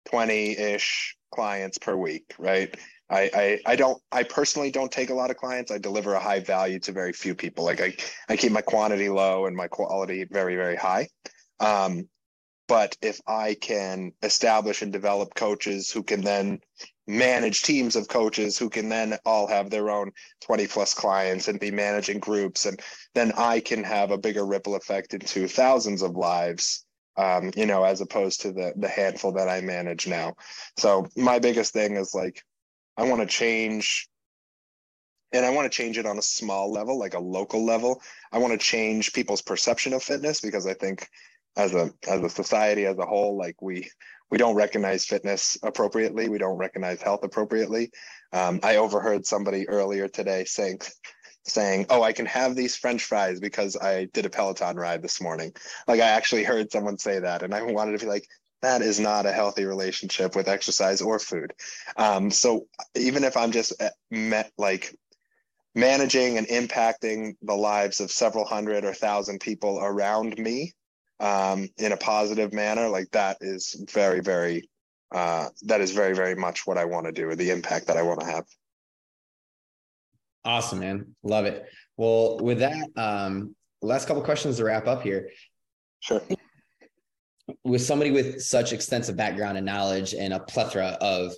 20 ish clients per week, right? I, I I don't I personally don't take a lot of clients. I deliver a high value to very few people. Like I I keep my quantity low and my quality very very high. Um, but if I can establish and develop coaches who can then manage teams of coaches who can then all have their own 20 plus clients and be managing groups and then I can have a bigger ripple effect into thousands of lives um, you know as opposed to the the handful that I manage now. So my biggest thing is like I want to change and I want to change it on a small level, like a local level. I want to change people's perception of fitness because I think as a as a society as a whole, like we we don't recognize fitness appropriately. We don't recognize health appropriately. Um, I overheard somebody earlier today saying saying, "Oh, I can have these French fries because I did a Peloton ride this morning." Like I actually heard someone say that, and I wanted to be like, that is not a healthy relationship with exercise or food. Um, so even if I'm just uh, met like managing and impacting the lives of several hundred or thousand people around me um, in a positive manner, like that is very, very, uh, that is very, very much what I want to do or the impact that I want to have. Awesome, man. Love it. Well, with that, um, last couple questions to wrap up here. Sure with somebody with such extensive background and knowledge and a plethora of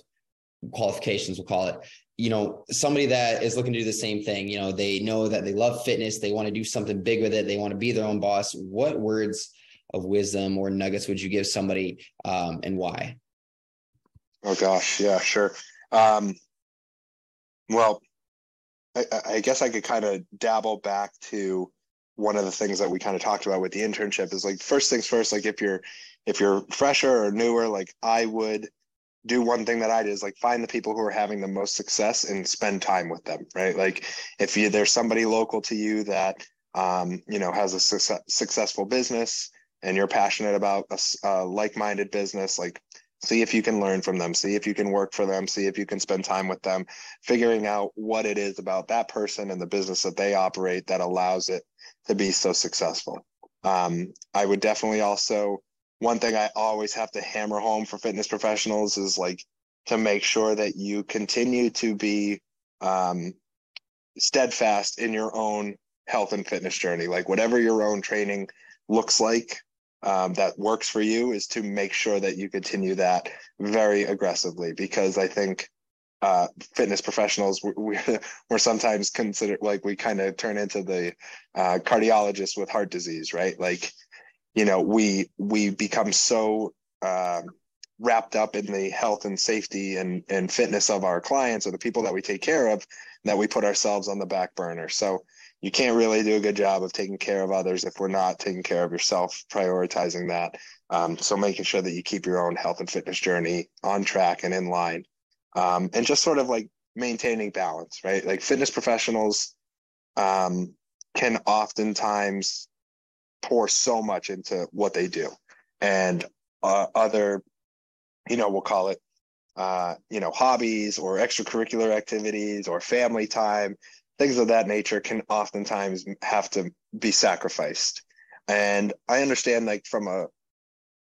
qualifications, we'll call it, you know, somebody that is looking to do the same thing, you know, they know that they love fitness, they want to do something big with it, they want to be their own boss. What words of wisdom or nuggets would you give somebody um, and why? Oh gosh, yeah, sure. Um, well, I, I guess I could kind of dabble back to one of the things that we kind of talked about with the internship is like first things first like if you're if you're fresher or newer like i would do one thing that i did is like find the people who are having the most success and spend time with them right like if you there's somebody local to you that um, you know has a su- successful business and you're passionate about a, a like-minded business like see if you can learn from them see if you can work for them see if you can spend time with them figuring out what it is about that person and the business that they operate that allows it to be so successful. Um, I would definitely also, one thing I always have to hammer home for fitness professionals is like to make sure that you continue to be um, steadfast in your own health and fitness journey. Like whatever your own training looks like, um, that works for you is to make sure that you continue that very aggressively because I think uh, fitness professionals we, we're sometimes considered like we kind of turn into the uh, cardiologist with heart disease right? Like you know we we become so um, wrapped up in the health and safety and and fitness of our clients or the people that we take care of that we put ourselves on the back burner. So you can't really do a good job of taking care of others if we're not taking care of yourself prioritizing that. Um, so making sure that you keep your own health and fitness journey on track and in line. Um, and just sort of like maintaining balance, right? Like fitness professionals um, can oftentimes pour so much into what they do, and uh, other, you know, we'll call it, uh, you know, hobbies or extracurricular activities or family time, things of that nature can oftentimes have to be sacrificed. And I understand, like from a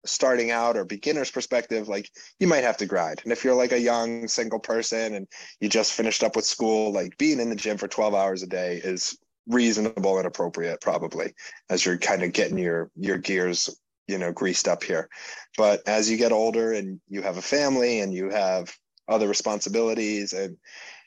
starting out or beginner's perspective, like you might have to grind. And if you're like a young single person and you just finished up with school, like being in the gym for 12 hours a day is reasonable and appropriate probably as you're kind of getting your your gears you know greased up here but as you get older and you have a family and you have other responsibilities and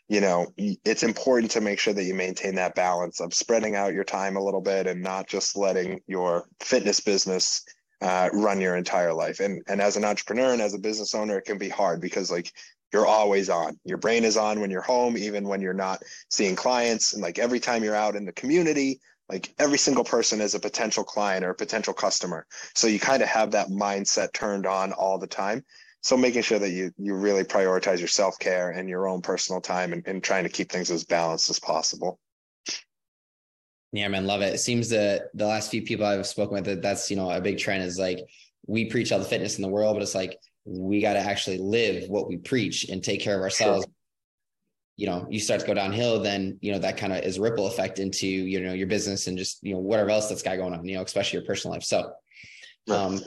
you know it's important to make sure that you maintain that balance of spreading out your time a little bit and not just letting your fitness business uh, run your entire life. And and as an entrepreneur and as a business owner it can be hard because like you're always on. Your brain is on when you're home even when you're not seeing clients. And like every time you're out in the community like every single person is a potential client or a potential customer. So you kind of have that mindset turned on all the time so making sure that you you really prioritize your self-care and your own personal time and, and trying to keep things as balanced as possible. Yeah man love it. It seems that the last few people i've spoken with that that's you know a big trend is like we preach all the fitness in the world but it's like we got to actually live what we preach and take care of ourselves. Sure. you know you start to go downhill then you know that kind of is ripple effect into you know your business and just you know whatever else that's got going on you know especially your personal life. So um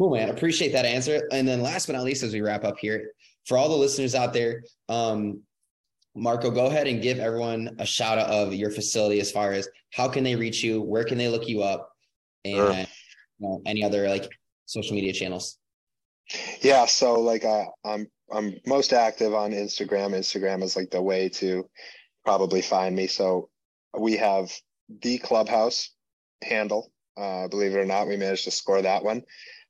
cool man appreciate that answer and then last but not least as we wrap up here for all the listeners out there um marco go ahead and give everyone a shout out of your facility as far as how can they reach you where can they look you up and sure. you know, any other like social media channels yeah, so like uh, I'm I'm most active on Instagram. Instagram is like the way to probably find me. So we have the clubhouse handle. Uh, believe it or not, we managed to score that one.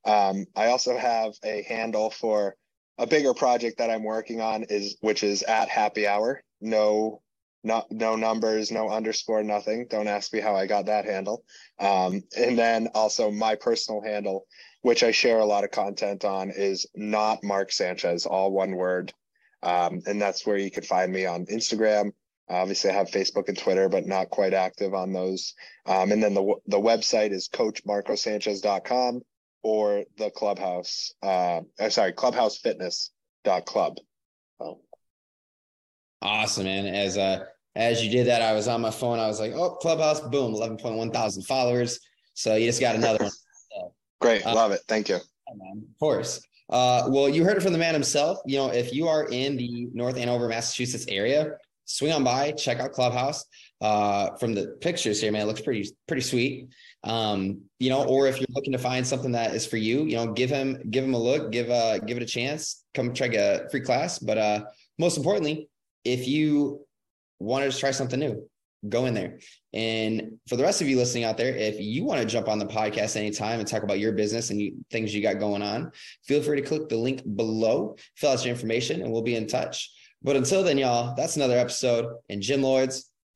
Um, I also have a handle for a bigger project that I'm working on is which is at happy hour. No, not no numbers, no underscore, nothing. Don't ask me how I got that handle. Um, and then also my personal handle which I share a lot of content on, is not Mark Sanchez, all one word. Um, and that's where you can find me on Instagram. Obviously, I have Facebook and Twitter, but not quite active on those. Um, and then the the website is coachmarcosanchez.com or the clubhouse. Uh, sorry, clubhousefitness.club. Oh. Awesome, man. As uh as you did that, I was on my phone. I was like, oh, Clubhouse, boom, 11.1 thousand followers. So you just got another one. Great. Uh, Love it. Thank you. Of course. Uh, well, you heard it from the man himself. You know, if you are in the North Andover, Massachusetts area, swing on by, check out Clubhouse. Uh, from the pictures here, man, it looks pretty pretty sweet. Um, you know, or if you're looking to find something that is for you, you know, give him give him a look, give uh give it a chance. Come try a free class. But uh, most importantly, if you wanted to try something new, go in there. And for the rest of you listening out there, if you want to jump on the podcast anytime and talk about your business and you, things you got going on, feel free to click the link below, fill out your information, and we'll be in touch. But until then, y'all, that's another episode. And Gym Lords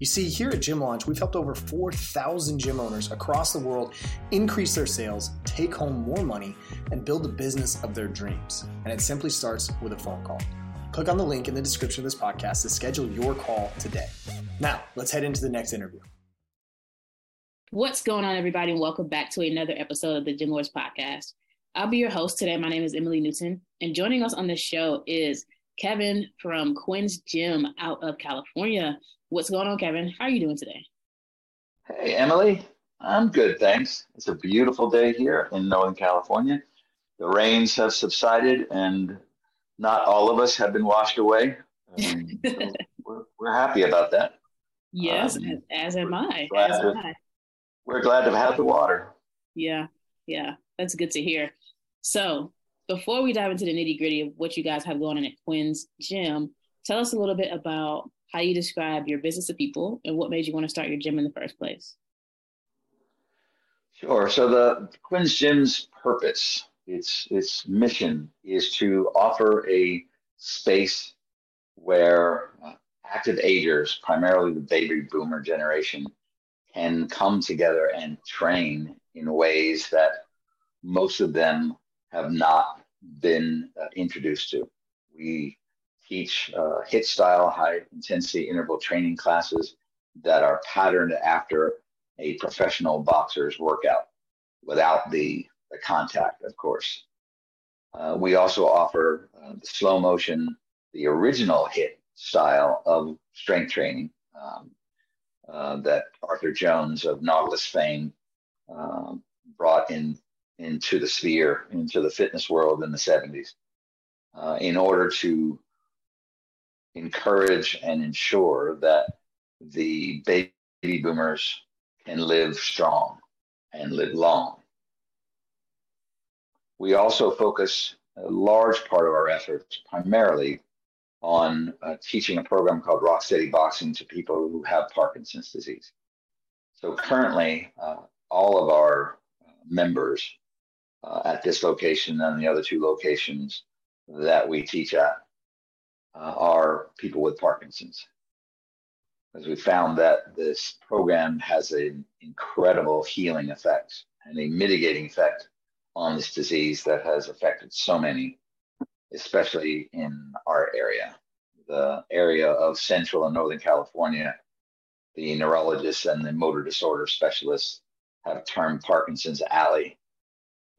You see, here at Gym Launch, we've helped over 4,000 gym owners across the world increase their sales, take home more money, and build the business of their dreams. And it simply starts with a phone call. Click on the link in the description of this podcast to schedule your call today. Now, let's head into the next interview. What's going on, everybody, and welcome back to another episode of the Gym Lords Podcast. I'll be your host today. My name is Emily Newton, and joining us on this show is Kevin from Quinn's Gym out of California. What's going on, Kevin? How are you doing today? Hey, Emily. I'm good, thanks. It's a beautiful day here in Northern California. The rains have subsided, and not all of us have been washed away. Um, so we're, we're, happy about that. Yes, um, as, as am I. As am I. We're glad to have had the water. Yeah, yeah, that's good to hear. So before we dive into the nitty gritty of what you guys have going on at Quinn's Gym, tell us a little bit about how you describe your business to people and what made you want to start your gym in the first place. Sure. So the Quinn's Gym's purpose, its its mission is to offer a space where uh, active agers, primarily the baby boomer generation, can come together and train in ways that most of them have not been uh, introduced to. We teach uh, HIIT style, high intensity interval training classes that are patterned after a professional boxer's workout without the, the contact, of course. Uh, we also offer uh, the slow motion, the original HIT style of strength training um, uh, that Arthur Jones of Nautilus fame um, brought in into the sphere, into the fitness world in the 70s, uh, in order to encourage and ensure that the baby boomers can live strong and live long. We also focus a large part of our efforts primarily on uh, teaching a program called Rock Steady Boxing to people who have Parkinson's disease. So currently, uh, all of our uh, members uh, at this location and the other two locations that we teach at uh, are people with Parkinson's. As we found that this program has an incredible healing effect and a mitigating effect on this disease that has affected so many, especially in our area, the area of Central and Northern California. The neurologists and the motor disorder specialists have termed Parkinson's Alley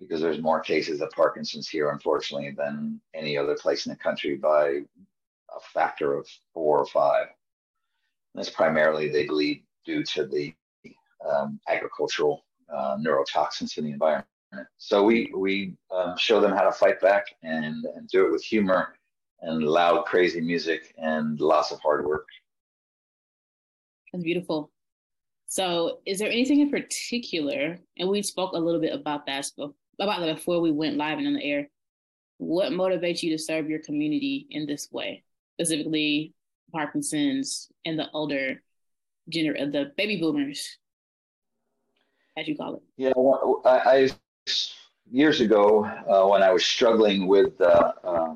because there's more cases of Parkinson's here, unfortunately, than any other place in the country by a factor of four or five. And that's primarily, they believe, due to the um, agricultural uh, neurotoxins in the environment. So we we um, show them how to fight back and, and do it with humor and loud, crazy music and lots of hard work. That's beautiful. So, is there anything in particular? And we spoke a little bit about that about that before we went live and on the air. What motivates you to serve your community in this way, specifically Parkinson's and the older gener the baby boomers, as you call it? Yeah, well, I, I years ago uh, when I was struggling with uh, uh,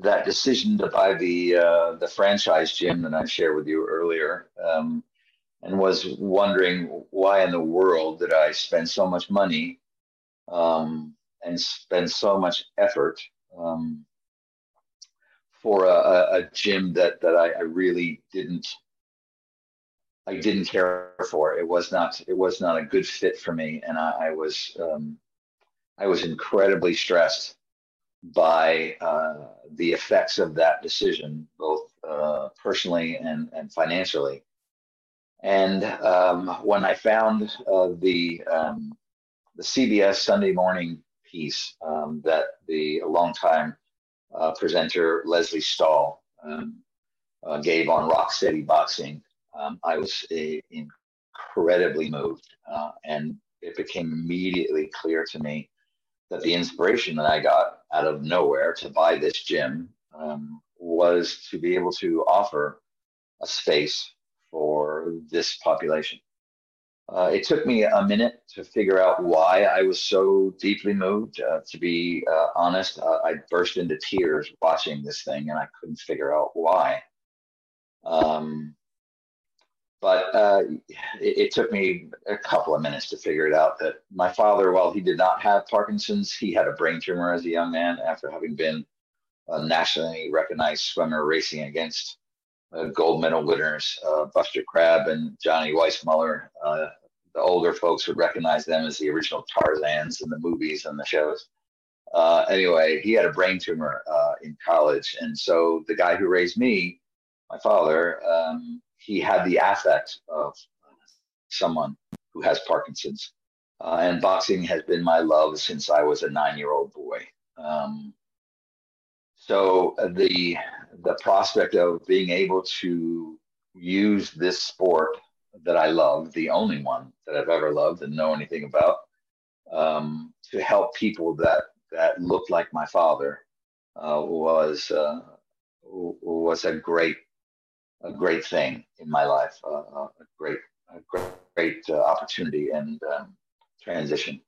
that decision to buy the uh, the franchise gym that I shared with you earlier, um, and was wondering why in the world did I spend so much money um, and spend so much effort um, for a, a, gym that that I, I, really didn't I didn't care for. It was not it was not a good fit for me, and I, I was um, I was incredibly stressed by uh, the effects of that decision, both uh, personally and, and financially. And um, when I found uh, the um, the CBS Sunday morning piece um, that the longtime uh, presenter Lesley Stahl um, uh, gave on Rock Steady Boxing, um, I was uh, incredibly moved, and it became immediately clear to me that the inspiration that I got out of nowhere to buy this gym um, was to be able to offer a space for this population. Uh, it took me a minute to figure out why I was so deeply moved. Uh, to be uh, honest, I burst into tears watching this thing and I couldn't figure out why. Um, but uh, it, it, took me a couple of minutes to figure it out that my father, while he did not have Parkinson's, he had a brain tumor as a young man after having been a nationally recognized swimmer racing against uh, gold medal winners, uh, Buster Crabbe and Johnny Weissmuller. Uh, the older folks would recognize them as the original Tarzans in the movies and the shows. Uh, anyway, he had a brain tumor uh, in college. And so the guy who raised me, my father, um, he had the affect of someone who has Parkinson's. Uh, and boxing has been my love since I was a nine-year-old boy. Um, so uh, the the prospect of being able to use this sport that I love, the only one that I've ever loved and know anything about, um, to help people that that looked like my father uh, was uh, was a great a great thing in my life, uh, a great, a great, great uh, opportunity and um, transition.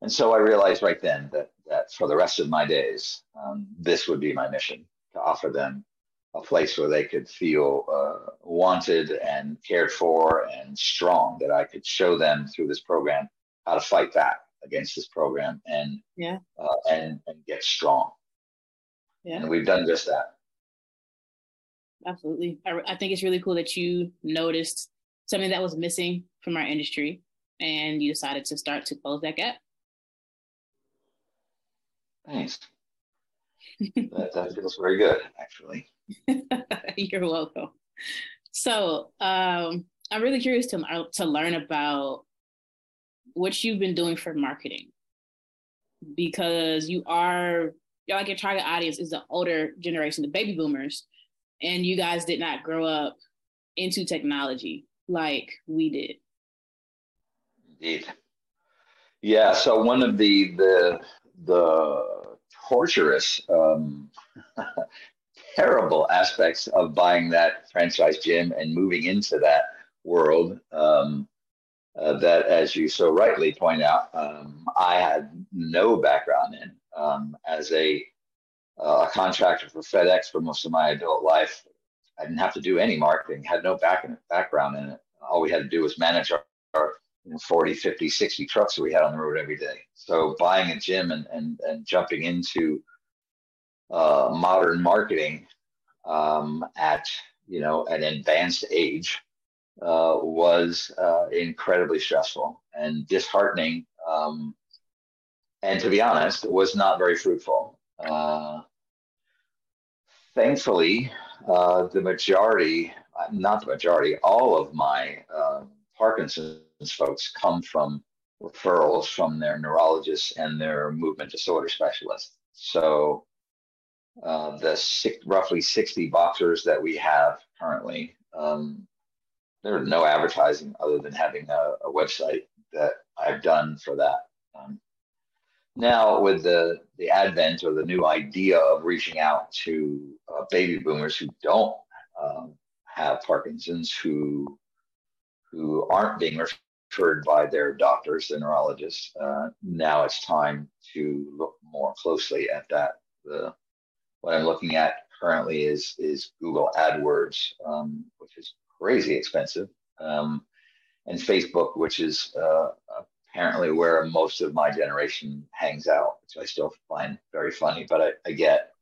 And so I realized right then that that for the rest of my days, um, this would be my mission to offer them a place where they could feel uh, wanted and cared for and strong. That I could show them through this program how to fight back against this program and yeah uh, and and get strong. Yeah. And we've done just that absolutely. I, I think it's really cool that you noticed something that was missing from our industry, and you decided to start to close that gap. Thanks. That, that feels very good, actually. You're welcome. So, um, I'm really curious to to learn about what you've been doing for marketing because you are you're like your target audience is the older generation, the baby boomers, and you guys did not grow up into technology like we did. Indeed. Yeah. So one of the the the torturous, um, terrible aspects of buying that franchise gym and moving into that world um, uh, that, as you so rightly point out, um, I had no background in. Um, as a, uh, a contractor for FedEx for most of my adult life, I didn't have to do any marketing, had no back background in it. All we had to do was manage our, our you know, 40, 50, 60 trucks that we had on the road every day. So buying a gym and, and, and jumping into uh, modern marketing um, at you know an advanced age uh, was uh, incredibly stressful and disheartening, um, and to be honest, was not very fruitful. Uh, thankfully, uh, the majority, not the majority, all of my uh, Parkinson's folks come from referrals from their neurologists and their movement disorder specialists. So uh, the six, roughly 60 boxers that we have currently, um, there's no advertising other than having a, a, website that I've done for that. Um, now, with the, the advent or the new idea of reaching out to uh, baby boomers who don't um, have Parkinson's, who who aren't being referred by their doctors, the neurologists, uh, now it's time to look more closely at that. The what I'm looking at currently is is Google AdWords, um, which is crazy expensive, um, and Facebook, which is uh, apparently where most of my generation hangs out, which I still find very funny. But I, I get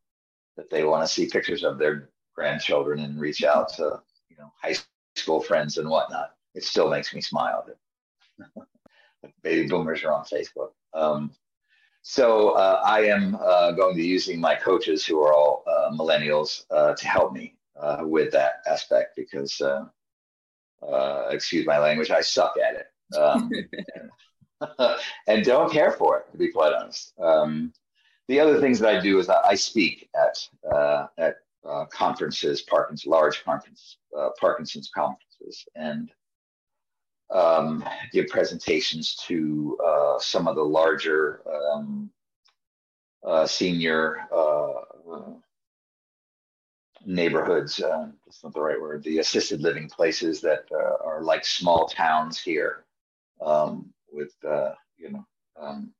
that they want to see pictures of their grandchildren and reach out to you know high school friends and whatnot. It still makes me smile that baby boomers are on Facebook. Um, so uh, I am uh, going to using my coaches, who are all uh, millennials, uh, to help me uh, with that aspect because, uh, excuse my language, I suck at it um, and, and, don't care for it, to be quite honest. Um, the other things that I do is I speak at at conferences, Parkinson's large conferences, Parkinson's conferences, and um, give presentations to uh, some of the larger um, uh, senior uh, neighborhoods. Uh, that's not the right word. The assisted living places that uh, are like small towns here, um, with uh, you know um,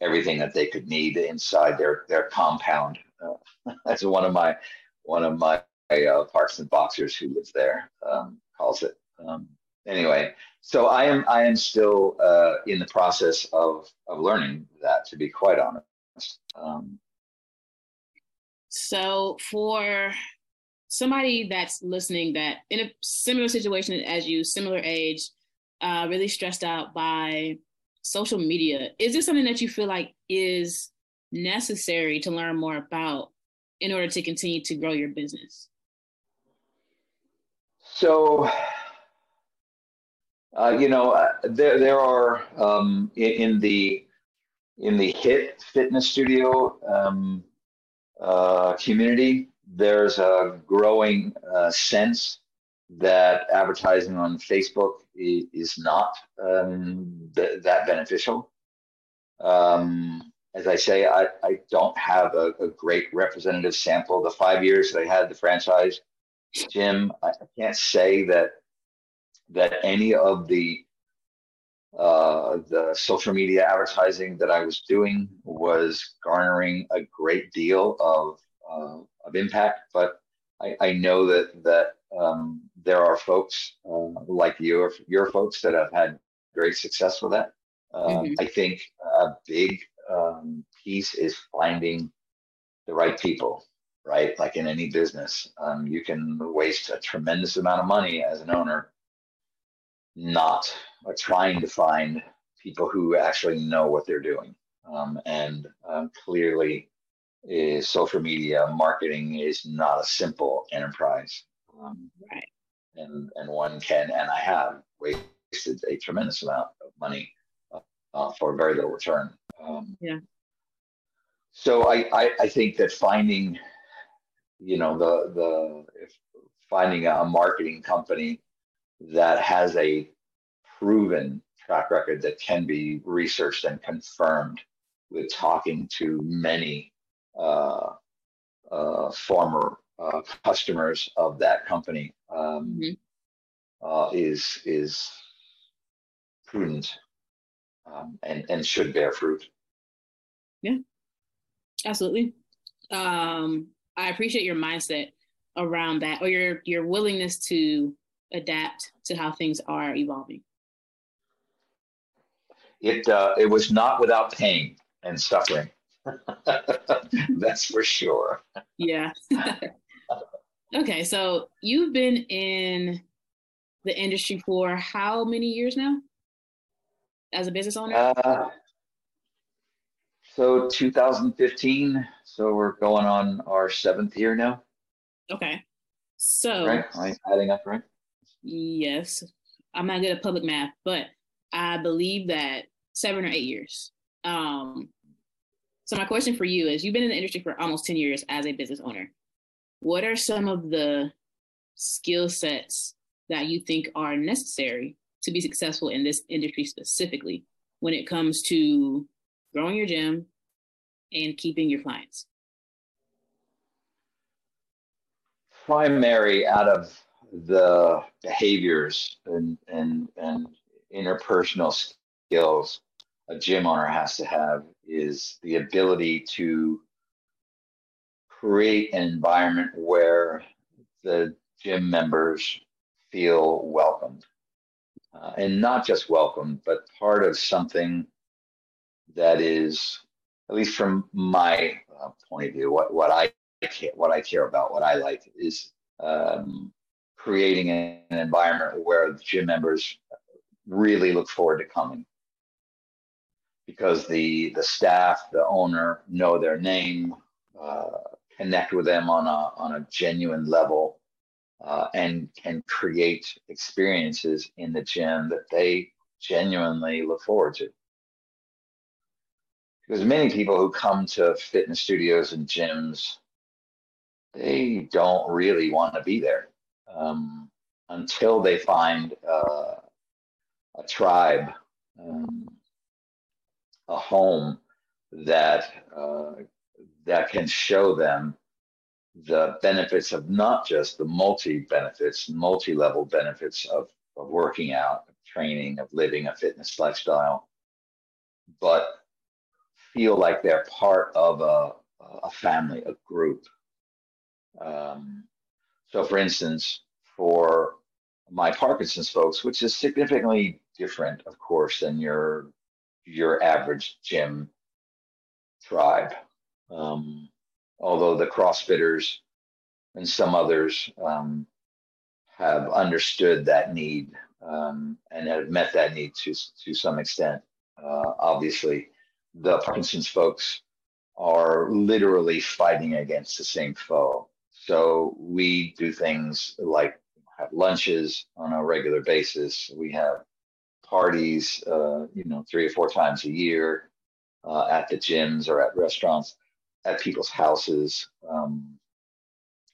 everything that they could need inside their their compound. that's one of my one of my Parkinson's boxers who lives there um, calls it. Um, anyway, so I am I am still uh, in the process of of learning that, to be quite honest. Um, so for somebody that's listening that in a similar situation as you, similar age, uh, really stressed out by social media, is this something that you feel like is necessary to learn more about in order to continue to grow your business? So uh, you know, uh, there there are um, in, in, the in the HIIT fitness studio um, uh, community. There's a growing uh, sense that advertising on Facebook is, is not um, th- that beneficial. Um, as I say, I, I don't have a, a, great representative sample. The five years that I had the franchise gym, I, I can't say that that any of the uh, the social media advertising that I was doing was garnering a great deal of uh, of impact. But I, I know that that um, there are folks uh, like your your folks that have had great success with that. Um, mm-hmm. I think a big um, piece is finding the right people. Right, like in any business, um, you can waste a tremendous amount of money as an owner not uh, trying to find people who actually know what they're doing. Um, and um, clearly, is social media marketing is not a simple enterprise. Um, right. And and one can and I have wasted a tremendous amount of money uh, uh, for very little return. Um, yeah. So I, I I think that finding, you know, the the if finding a marketing company that has a proven track record that can be researched and confirmed with talking to many uh, uh, former uh, customers of that company um, mm-hmm. Uh, is is prudent um, and and should bear fruit. Yeah, absolutely. Um, I appreciate your mindset around that, or your your willingness to adapt to how things are evolving. It uh, it was not without pain and suffering. That's for sure. Yeah. okay, so you've been in the industry for how many years now as a business owner? Uh, so 2015. So we're going on our seventh year now. Okay. So right, adding up right? Yes, I'm not good at public math, but I believe that seven or eight years. Um, so my question for you is: You've been in the industry for almost ten years as a business owner. What are some of the skill sets that you think are necessary to be successful in this industry specifically when it comes to growing your gym and keeping your clients? Primary out of the behaviors and, and, and interpersonal skills a gym owner has to have is the ability to create an environment where the gym members feel welcomed. Uh, and not just welcomed, but part of something that is, at least from my uh, point of view, what, what I care, what I care about, what I like is um, creating an environment where the gym members really look forward to coming because the the staff, the owner know their name, uh, connect with them on a on a genuine level, uh, and can create experiences in the gym that they genuinely look forward to. Because many people who come to fitness studios and gyms, they don't really want to be there um, until they find uh, a tribe. Um, a home that uh, that can show them the benefits of not just the multi benefits, multi level benefits of, of working out, of training, of living a fitness lifestyle, but feel like they're part of a, a family, a group. Um, so, for instance, for my Parkinson's folks, which is significantly different, of course, than your your average gym tribe. Um, although the CrossFitters and some others um, have understood that need um, and have met that need to to some extent. Uh, obviously, the Parkinson's folks are literally fighting against the same foe. So we do things like have lunches on a regular basis. We have parties, uh, you know, three or four times a year uh, at the gyms or at restaurants, at people's houses. Um,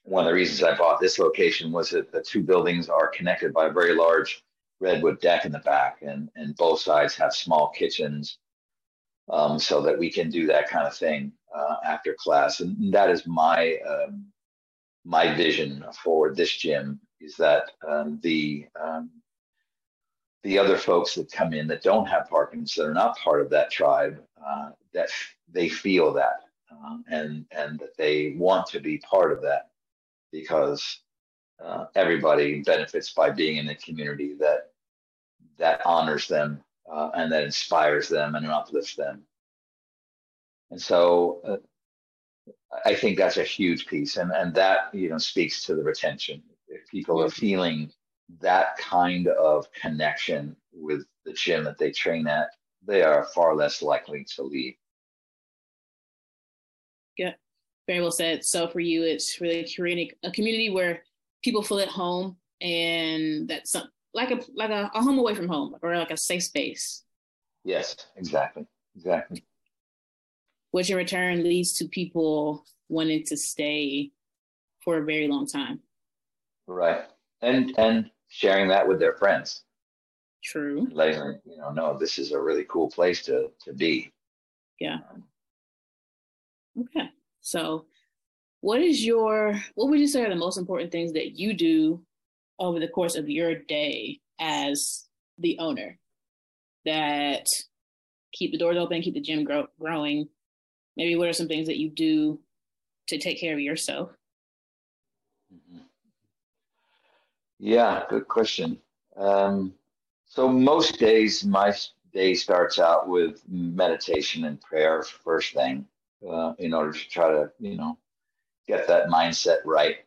one of the reasons I bought this location was that the two buildings are connected by a very large redwood deck in the back, and, and both sides have small kitchens um, so that we can do that kind of thing uh, after class. And that is my um, my vision for this gym is that um, the um, the other folks that come in that don't have Parkinson's, that are not part of that tribe, uh, that they feel that uh, and and that they want to be part of that because uh, everybody benefits by being in a community that that honors them uh, and that inspires them and uplifts them. And so uh, I think that's a huge piece, and and that you know speaks to the retention. If people are feeling that kind of connection with the gym that they train at, they are far less likely to leave. Yeah, very well said. So for you, it's really creating a community where people feel at home and that's some, like a like a, a home away from home or like a safe space. Yes, exactly, exactly. Which in return leads to people wanting to stay for a very long time. Right, and and sharing that with their friends. True. Letting them, you know, know this is a really cool place to to be. Yeah. Um, okay. So, what is your what would you say are the most important things that you do over the course of your day as the owner that keep the doors open, keep the gym grow, growing? Maybe what are some things that you do to take care of yourself? Mm-hmm. Yeah, good question. Um, so most days, my day starts out with meditation and prayer first thing, uh, in order to try to, you know, get that mindset right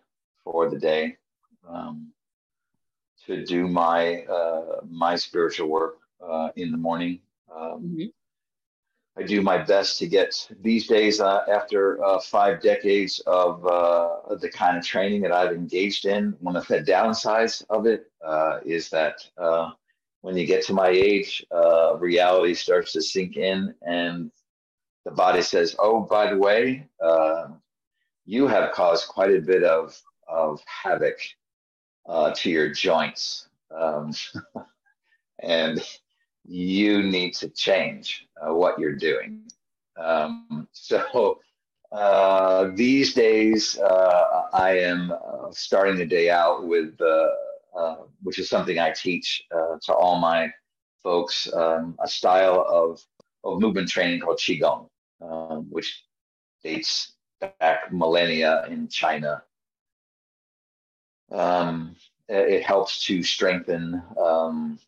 for the day. Um, to do my uh, my spiritual work uh, in the morning. Um, mm-hmm. I do my best to get these days uh, after uh, five decades of uh, the kind of training that I've engaged in. One of the downsides of it uh, is that uh, when you get to my age, uh, reality starts to sink in, and the body says, "Oh, by the way, you have caused quite a bit of of havoc to your joints." Um, and you need to change uh, what you're doing. Um, so uh, these days, uh, I am uh, starting the day out with, uh, uh, which is something I teach to all my folks, um, a style of, of movement training called Qigong, um, which dates back millennia in China. Um, it helps to strengthen um,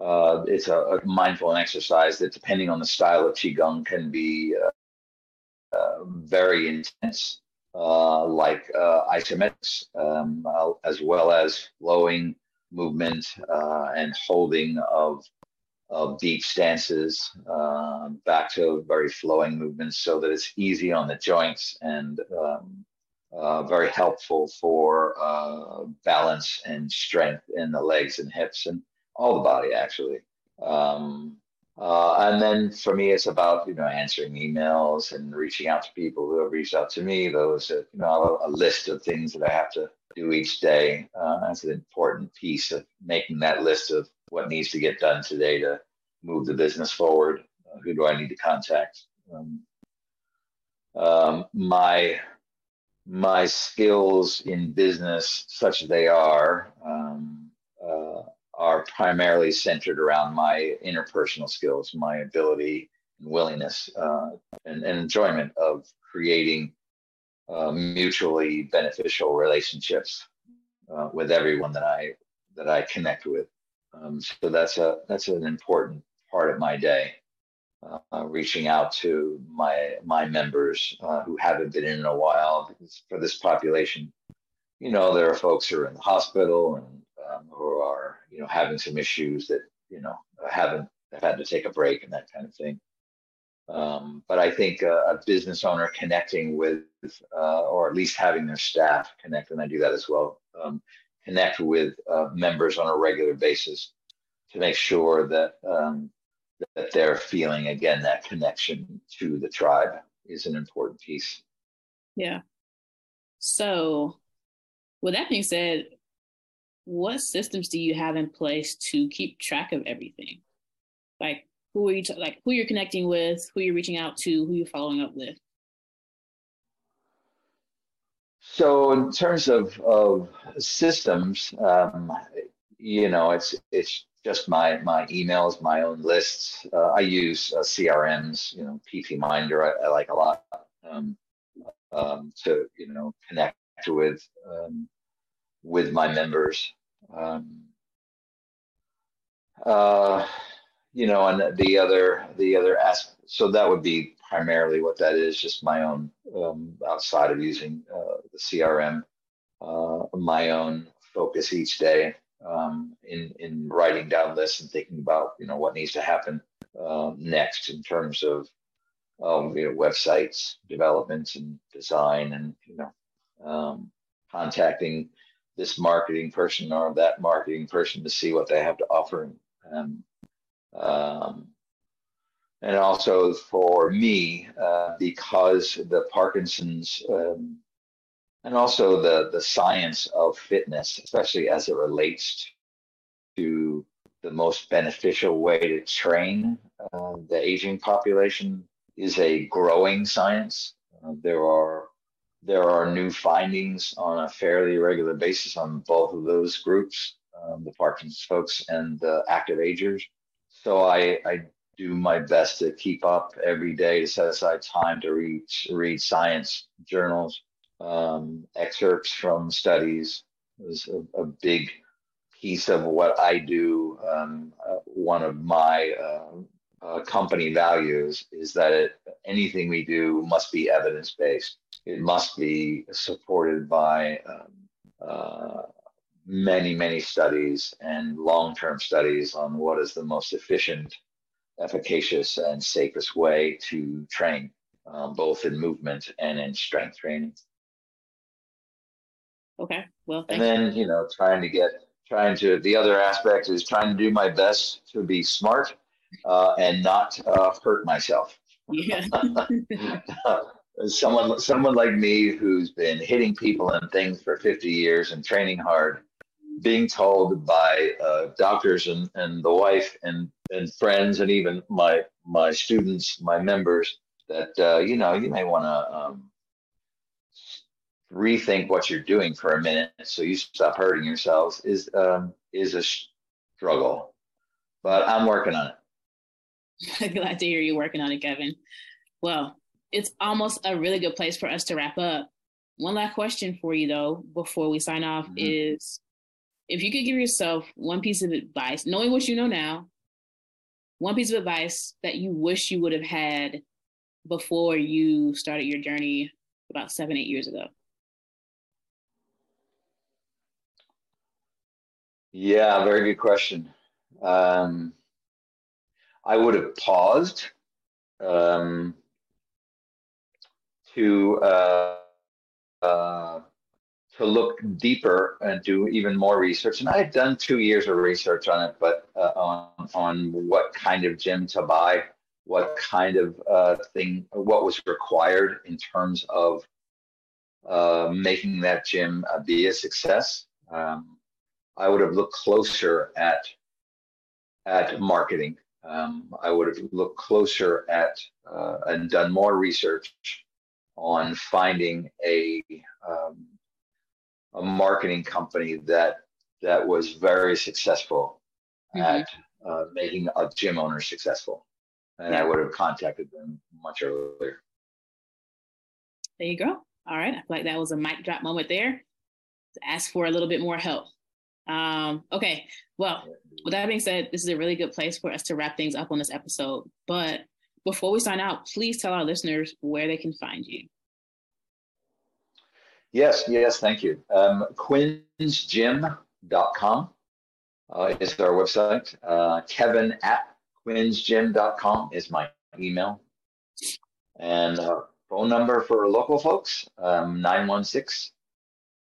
uh, it's a, a, mindful exercise that, depending on the style of qigong, can be uh, uh, very intense, uh, like uh, isometrics, um, as well as flowing movement uh, and holding of of deep stances back to very flowing movements, so that it's easy on the joints and um, very helpful for balance and strength in the legs and hips. And all the body actually. Um, uh, and then for me, it's about you know answering emails and reaching out to people who have reached out to me. Those you know a, a list of things that I have to do each day. Uh, that's an important piece of making that list of what needs to get done today to move the business forward. Uh, who do I need to contact? Um, um, my my skills in business, such as they are, um, uh, are primarily centered around my interpersonal skills, my ability and willingness uh, and, and, enjoyment of creating uh, mutually beneficial relationships uh, with everyone that I that I connect with. Um, so that's a that's an important part of my day. Uh, reaching out to my my members uh, who haven't been in, in a while because for this population, you know, there are folks who are in the hospital and um, who are you know having some issues that you know haven't have had to take a break and that kind of thing. Um, but I think uh, a business owner connecting with, uh, or at least having their staff connect, and I do that as well, um, connect with uh, members on a regular basis to make sure that um, that they're feeling again that connection to the tribe is an important piece. Yeah. So, with that being said, what systems do you have in place to keep track of everything? Like who are you t- like who you're connecting with, who you're reaching out to, who you're following up with? So in terms of of systems, um, you know, it's it's just my my emails, my own lists. Uh, I use uh, CRMs, you know, PT Minder. I, I like a lot um, um, to you know connect with um, with my members. Um, uh, you know, and the other the other aspect. So that would be primarily what that is. Just my own um, outside of using uh, the CRM, uh, my own focus each day um, in in writing down lists and thinking about you know what needs to happen uh, next in terms of um, you know websites developments and design and you know um, contacting this marketing person or that marketing person to see what they have to offer and um, and also for me uh, because the Parkinson's um, and also the the science of fitness, especially as it relates to the most beneficial way to train uh, the aging population, is a growing science. Uh, there are there are new findings on a fairly regular basis on both of those groups, um, the Parkinson's folks and the active agers. So I, I do my best to keep up every day to set aside time to read read science journals um, excerpts from studies is a, a, big piece of what I do. Um, uh, one of my uh, uh, company values is that it, anything we do must be evidence based. It must be supported by um, uh, many, many studies and long term studies on what is the most efficient, efficacious, and safest way to train, um, both in movement and in strength training. Okay. Well, and then, you. you know, trying to get, trying to, the other aspect is trying to do my best to be smart uh, and not uh, hurt myself. Yeah. someone, someone like me who's been hitting people and things for 50 years and training hard, being told by uh, doctors and, and the wife and, and friends and even my my students, my members, that uh, you know you may want to um, rethink what you're doing for a minute so you stop hurting yourselves is um, is a struggle. But i'm working on it. Glad to hear you working on it kevin. Well it's almost a really good place for us to wrap up one last question for you though before we sign off mm-hmm. is if you could give yourself one piece of advice knowing what you know now one piece of advice that you wish you would have had before you started your journey about seven eight years ago Yeah, very good question. Um, I would have paused um, to uh, uh, to look deeper and do even more research. And I had done two years of research on it, but uh, on on what kind of gym to buy, what kind of uh, thing, what was required in terms of uh, making that gym uh, be a success. Um, I would have looked closer at at marketing. Um, I would have looked closer at uh, and done more research on finding a um, a marketing company that that was very successful mm-hmm. at uh, making a gym owner successful, and yeah. I would have contacted them much earlier. There you go. All right, I feel like that was a mic drop moment there. To ask for a little bit more help. Um, okay, well, with that being said, this is a really good place for us to wrap things up on this episode. But before we sign out, please tell our listeners where they can find you. Yes, yes, thank you. Um, quinsgym.com uh, is our website. Uh, Kevin at quinsgym.com is my email. And uh, phone number for local folks, um, 916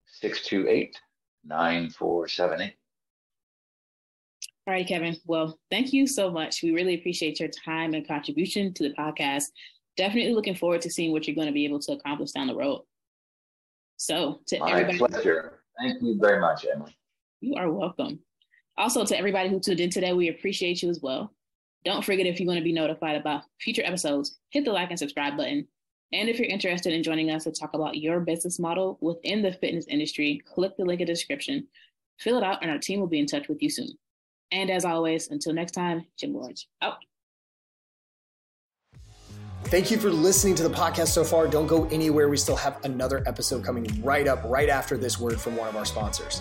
628 9478. All right, Kevin. Well, thank you so much. We really appreciate your time and contribution to the podcast. Definitely looking forward to seeing what you're going to be able to accomplish down the road. So, to My everybody, pleasure. Thank you very much, Emily. You are welcome. Also, to everybody who tuned in today, we appreciate you as well. Don't forget if you want to be notified about future episodes, hit the like and subscribe button. And if you're interested in joining us to talk about your business model within the fitness industry, click the link in the description, fill it out, and our team will be in touch with you soon. And as always, until next time, Gym Lords out. Thank you for listening to the podcast so far. Don't go anywhere. We still have another episode coming right up right after this word from one of our sponsors.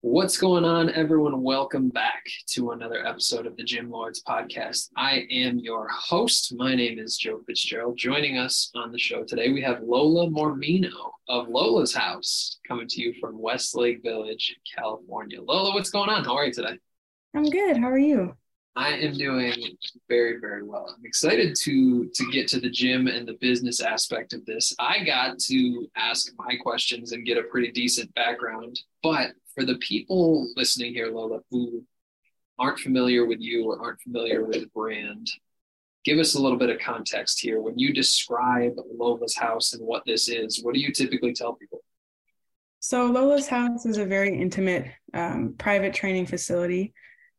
What's going on, everyone? Welcome back to another episode of the Gym Lords podcast. I am your host. My name is Joe Fitzgerald. Joining us on the show today, we have Lola Mormino of Lola's House coming to you from Westlake Village, California. Lola, what's going on? How are you today? I'm good. How are you? I am doing very, very well. I'm excited to to get to the gym and the business aspect of this. I got to ask my questions and get a pretty decent background, but for the people listening here, Lola, who aren't familiar with you or aren't familiar with the brand, give us a little bit of context here. When you describe Lola's house and what this is, what do you typically tell people? So, Lola's house is a very intimate um, private training facility.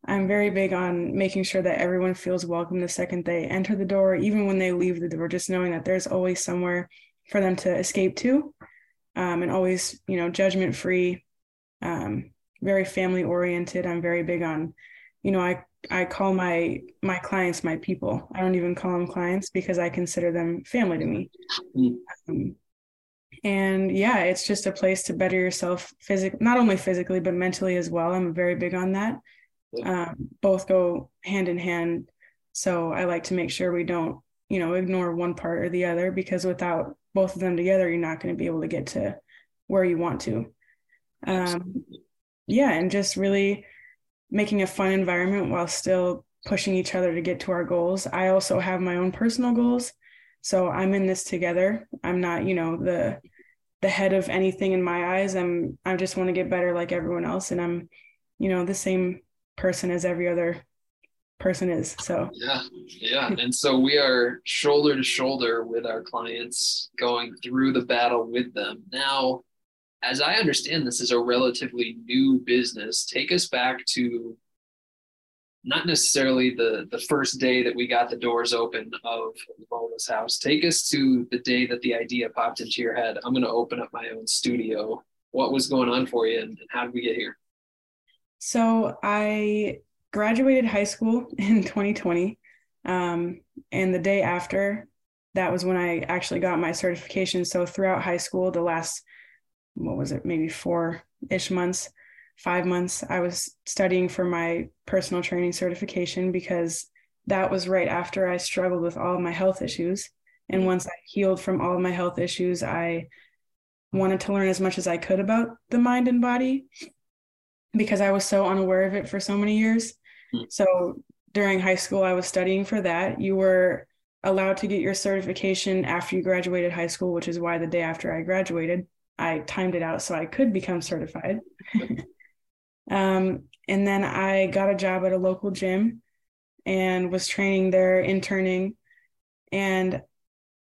I'm very big on making sure that everyone feels welcome the second they enter the door, even when they leave the door, just knowing that there's always somewhere for them to escape to um, and always, you know, judgment free, um, very family oriented. I'm very big on, you know, I I call my my clients my people. I don't even call them clients because I consider them family to me. Mm. Um, and yeah, it's just a place to better yourself physically, not only physically but mentally as well. I'm very big on that. Um, both go hand in hand. So I like to make sure we don't, you know, ignore one part or the other because without both of them together, you're not going to be able to get to where you want to um, yeah and just really making a fun environment while still pushing each other to get to our goals. I also have my own personal goals so i'm in this together. I'm not you know the the head of anything in my eyes. I'm i just want to get better like everyone else and i'm you know the same person as every other person is so. Yeah yeah and so we are shoulder to shoulder with our clients going through the battle with them. Now as I understand, this is a relatively new business. Take us back to not necessarily the the first day that we got the doors open of Lola's house. Take us to the day that the idea popped into your head. I'm going to open up my own studio. What was going on for you, and, and how did we get here? So I graduated high school in 2020, um, and the day after, that was when I actually got my certification. So throughout high school, the last what was it, maybe four ish months, five months, I was studying for my personal training certification because that was right after I struggled with all my health issues. And once I healed from all my health issues, I wanted to learn as much as I could about the mind and body because I was so unaware of it for so many years. Hmm. So during high school, I was studying for that. You were allowed to get your certification after you graduated high school, which is why the day after I graduated, I timed it out so I could become certified. um, and then I got a job at a local gym and was training there, interning, and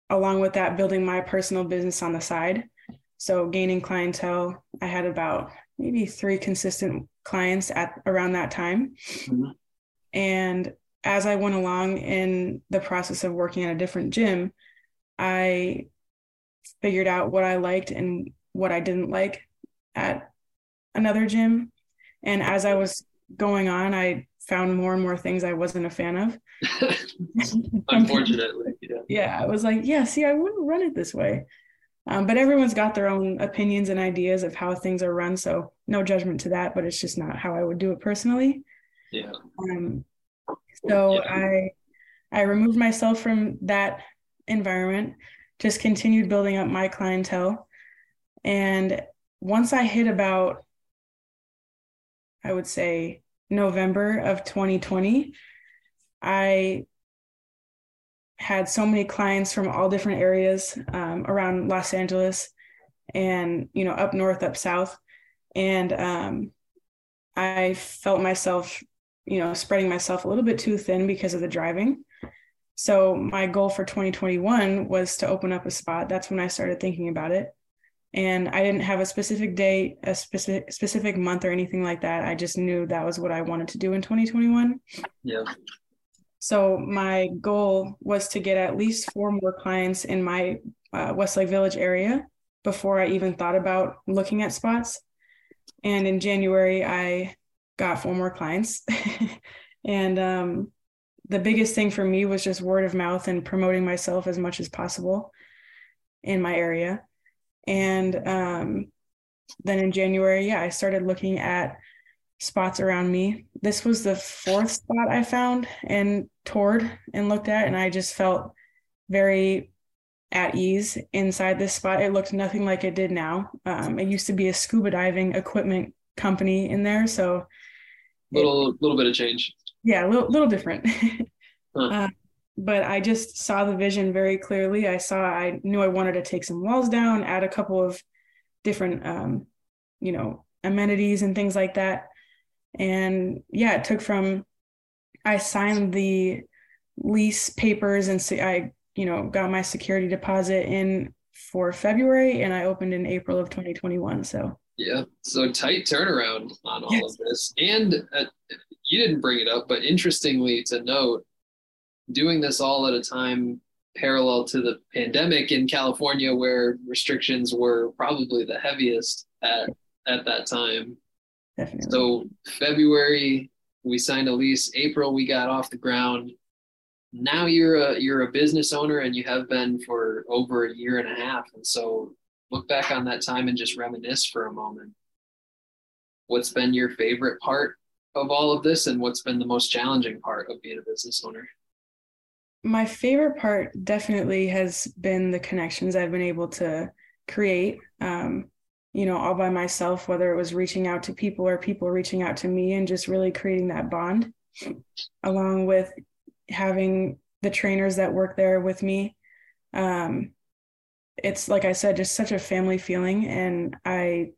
along with that, building my personal business on the side. So gaining clientele. I had about maybe three consistent clients at around that time. Mm-hmm. And as I went along in the process of working at a different gym, I figured out what I liked and what I didn't like at another gym. And as I was going on, I found more and more things I wasn't a fan of. Unfortunately, yeah. Yeah, I was like, yeah, see, I wouldn't run it this way. Um, but everyone's got their own opinions and ideas of how things are run. So no judgment to that, but it's just not how I would do it personally. Yeah. Um, so yeah. I I removed myself from that environment, just continued building up my clientele. And once I hit about, I would say November of 2020, I had so many clients from all different areas um, around Los Angeles and, you know, up north, up south. And um, I felt myself, you know, spreading myself a little bit too thin because of the driving. So my goal for 2021 was to open up a spot. That's when I started thinking about it. And I didn't have a specific date, a specific specific month or anything like that. I just knew that was what I wanted to do in 2021. Yeah. So my goal was to get at least four more clients in my uh, Westlake Village area before I even thought about looking at spots. And in January, I got four more clients. and um, the biggest thing for me was just word of mouth and promoting myself as much as possible in my area. And um, then in January, yeah, I started looking at spots around me. This was the fourth spot I found and toured and looked at, and I just felt very at ease inside this spot. It looked nothing like it did now. Um, it used to be a scuba diving equipment company in there, so little it, little bit of change. Yeah, a little little different. huh. uh, but I just saw the vision very clearly. I saw I knew I wanted to take some walls down, add a couple of different um, you know, amenities and things like that. And yeah, it took from I signed the lease papers and so I, you know, got my security deposit in for February and I opened in April of 2021. So yeah, so tight turnaround on all yes. of this. And uh, you didn't bring it up, but interestingly to note, doing this all at a time parallel to the pandemic in California, where restrictions were probably the heaviest at at that time. Definitely. So February we signed a lease. April we got off the ground. Now you're a you're a business owner and you have been for over a year and a half. And so look back on that time and just reminisce for a moment. What's been your favorite part of all of this and what's been the most challenging part of being a business owner? My favorite part definitely has been the connections I've been able to create. Um, you know, all by myself, whether it was reaching out to people or people reaching out to me and just really creating that bond, along with having the trainers that work there with me. Um, it's like I said, just such a family feeling. And I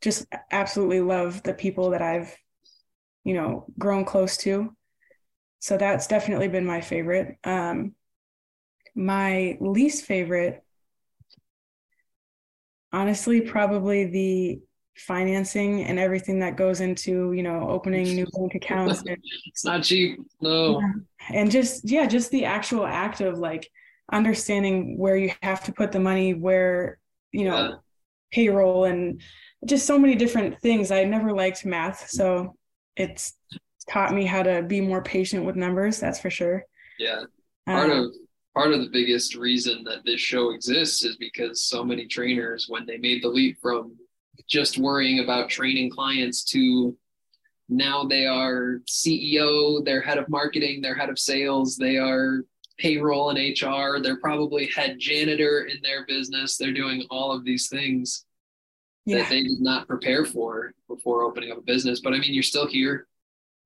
just absolutely love the people that I've, you know, grown close to. So that's definitely been my favorite. Um, my least favorite honestly probably the financing and everything that goes into you know opening new bank accounts and, it's not cheap no and just yeah just the actual act of like understanding where you have to put the money where you know yeah. payroll and just so many different things i never liked math so it's taught me how to be more patient with numbers that's for sure. Yeah. Part um, of part of the biggest reason that this show exists is because so many trainers, when they made the leap from just worrying about training clients to now they are CEO, they're head of marketing, they're head of sales, they are payroll and HR, they're probably head janitor in their business, they're doing all of these things yeah. that they did not prepare for before opening up a business. But I mean, you're still here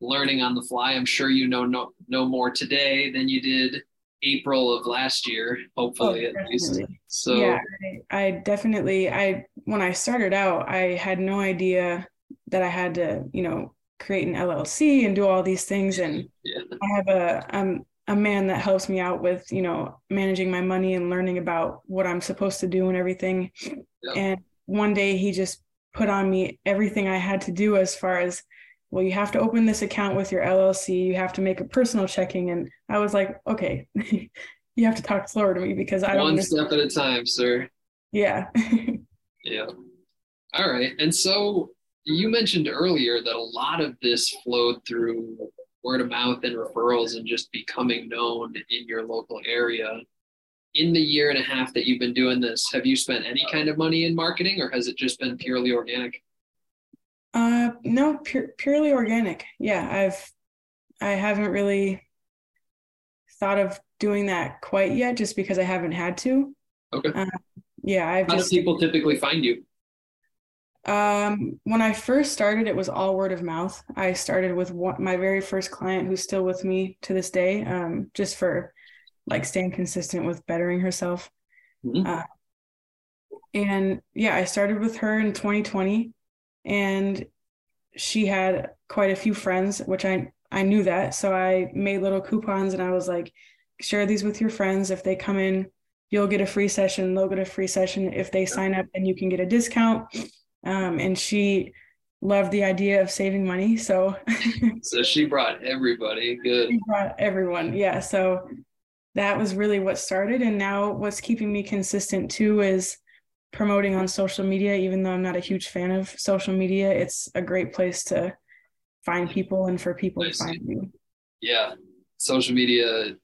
learning on the fly. I'm sure you know no, no more today than you did April of last year, hopefully oh, at least. So yeah, I, I, definitely I when I started out, I had no idea that I had to, you know, create an LLC and do all these things. And yeah. I have a um a man that helps me out with, you know, managing my money and learning about what I'm supposed to do and everything. Yeah. And one day he just put on me everything I had to do as far as well, you have to open this account with your LLC. You have to make a personal checking. And I was like, okay, you have to talk slower to me because I don't. One step at a time, sir. Yeah. yeah. All right. And so you mentioned earlier that a lot of this flowed through word of mouth and referrals and just becoming known in your local area. In the year and a half that you've been doing this, have you spent any kind of money in marketing or has it just been purely organic? Uh, no, pure, purely organic. Yeah, I've I haven't really thought of doing that quite yet, just because I haven't had to. Okay. Uh, yeah, I've How just. do people typically find you? Um, when I first started, it was all word of mouth. I started with one, my very first client who's still with me to this day, um, just for like staying consistent with bettering herself. Mm-hmm. Uh, and yeah, I started with her in 2020 and she had quite a few friends, which I I knew that. So I made little coupons and I was like, share these with your friends. If they come in, you'll get a free session, they'll get a free session. If they sign up, then you can get a discount. Um, and she loved the idea of saving money. So So she brought everybody. Good. She brought everyone. Yeah. So that was really what started. And now what's keeping me consistent too is promoting on social media, even though I'm not a huge fan of social media, it's a great place to find people and for people to find you. Yeah. Social media.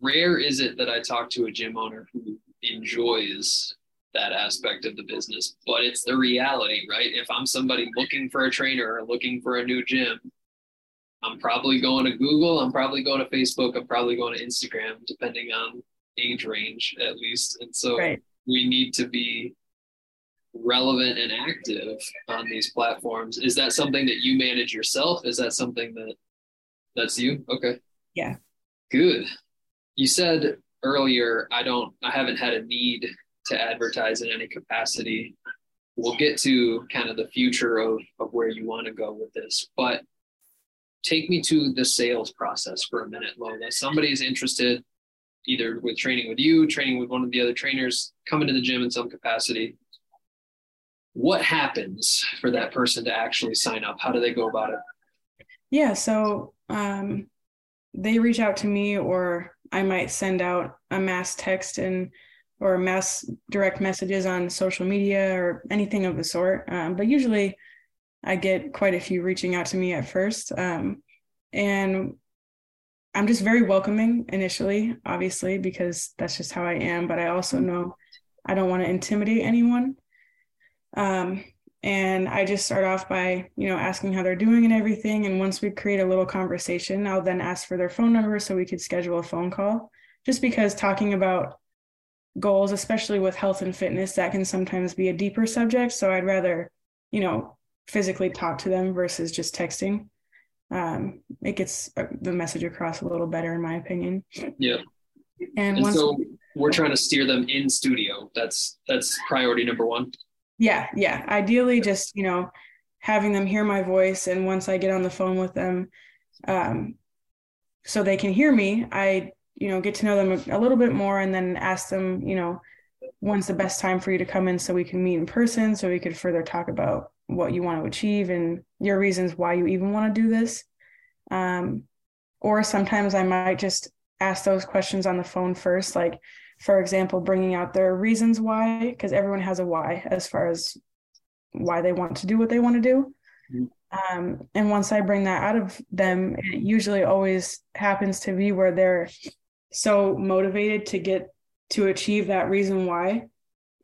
Rare is it that I talk to a gym owner who enjoys that aspect of the business, but it's the reality, right? If I'm somebody looking for a trainer or looking for a new gym, I'm probably going to Google, I'm probably going to Facebook, I'm probably going to Instagram, depending on age range at least. And so right. we need to be relevant and active on these platforms. Is that something that you manage yourself? Is that something that that's you? Okay. Yeah. Good. You said earlier, I don't, I haven't had a need to advertise in any capacity. We'll get to kind of the future of, of where you want to go with this, but take me to the sales process for a minute, Lola. Somebody is interested either with training with you, training with one of the other trainers, coming to the gym in some capacity. What happens for that person to actually sign up? How do they go about it? Yeah, so um, they reach out to me, or I might send out a mass text and or mass direct messages on social media or anything of the sort. Um, but usually I get quite a few reaching out to me at first. Um, and I'm just very welcoming initially, obviously, because that's just how I am. But I also know I don't want to intimidate anyone. Um, and I just start off by, you know, asking how they're doing and everything. And once we create a little conversation, I'll then ask for their phone number so we could schedule a phone call. Just because talking about goals, especially with health and fitness, that can sometimes be a deeper subject. So I'd rather, you know, physically talk to them versus just texting. Um, it gets uh, the message across a little better, in my opinion. Yeah. And, and so we're trying to steer them in studio. That's that's priority number one. Yeah, yeah. Ideally, just you know, having them hear my voice, and once I get on the phone with them, um, so they can hear me, I you know get to know them a, a little bit more, and then ask them, you know, when's the best time for you to come in so we can meet in person, so we could further talk about what you want to achieve and your reasons why you even want to do this. Um, or sometimes I might just ask those questions on the phone first, like, for example, bringing out their reasons why, because everyone has a why as far as why they want to do what they want to do. Mm-hmm. Um, and once I bring that out of them, it usually always happens to be where they're so motivated to get to achieve that reason why.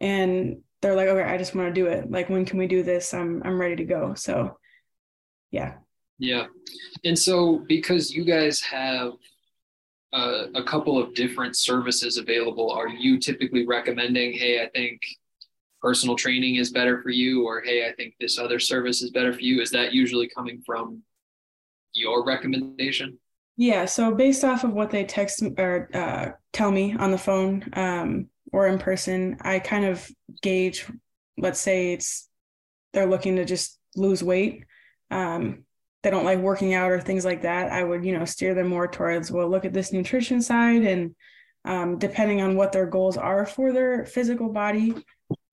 And they're like, okay, I just want to do it. Like, when can we do this? I'm I'm ready to go. So, yeah. Yeah, and so because you guys have a, a couple of different services available, are you typically recommending, hey, I think personal training is better for you, or hey, I think this other service is better for you? Is that usually coming from your recommendation? Yeah. So based off of what they text or uh, tell me on the phone, um, or in person, I kind of gauge, let's say it's they're looking to just lose weight. Um, they don't like working out or things like that. I would, you know, steer them more towards, well, look at this nutrition side. And um, depending on what their goals are for their physical body,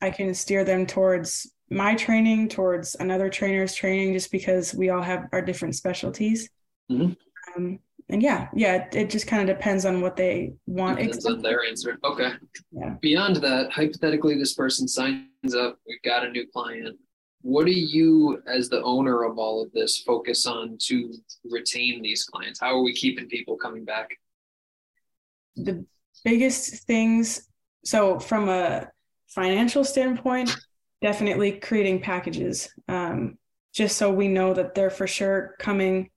I can steer them towards my training, towards another trainer's training, just because we all have our different specialties. Mm-hmm. Um, and yeah, yeah, it, just kind of depends on what they want. Depends on their answer. Okay. Yeah. Beyond that, hypothetically, this person signs up. We've got a new client. What do you, as the owner of all of this, focus on to retain these clients? How are we keeping people coming back? The biggest things. So, from a financial standpoint, definitely creating packages, um, just so we know that they're for sure coming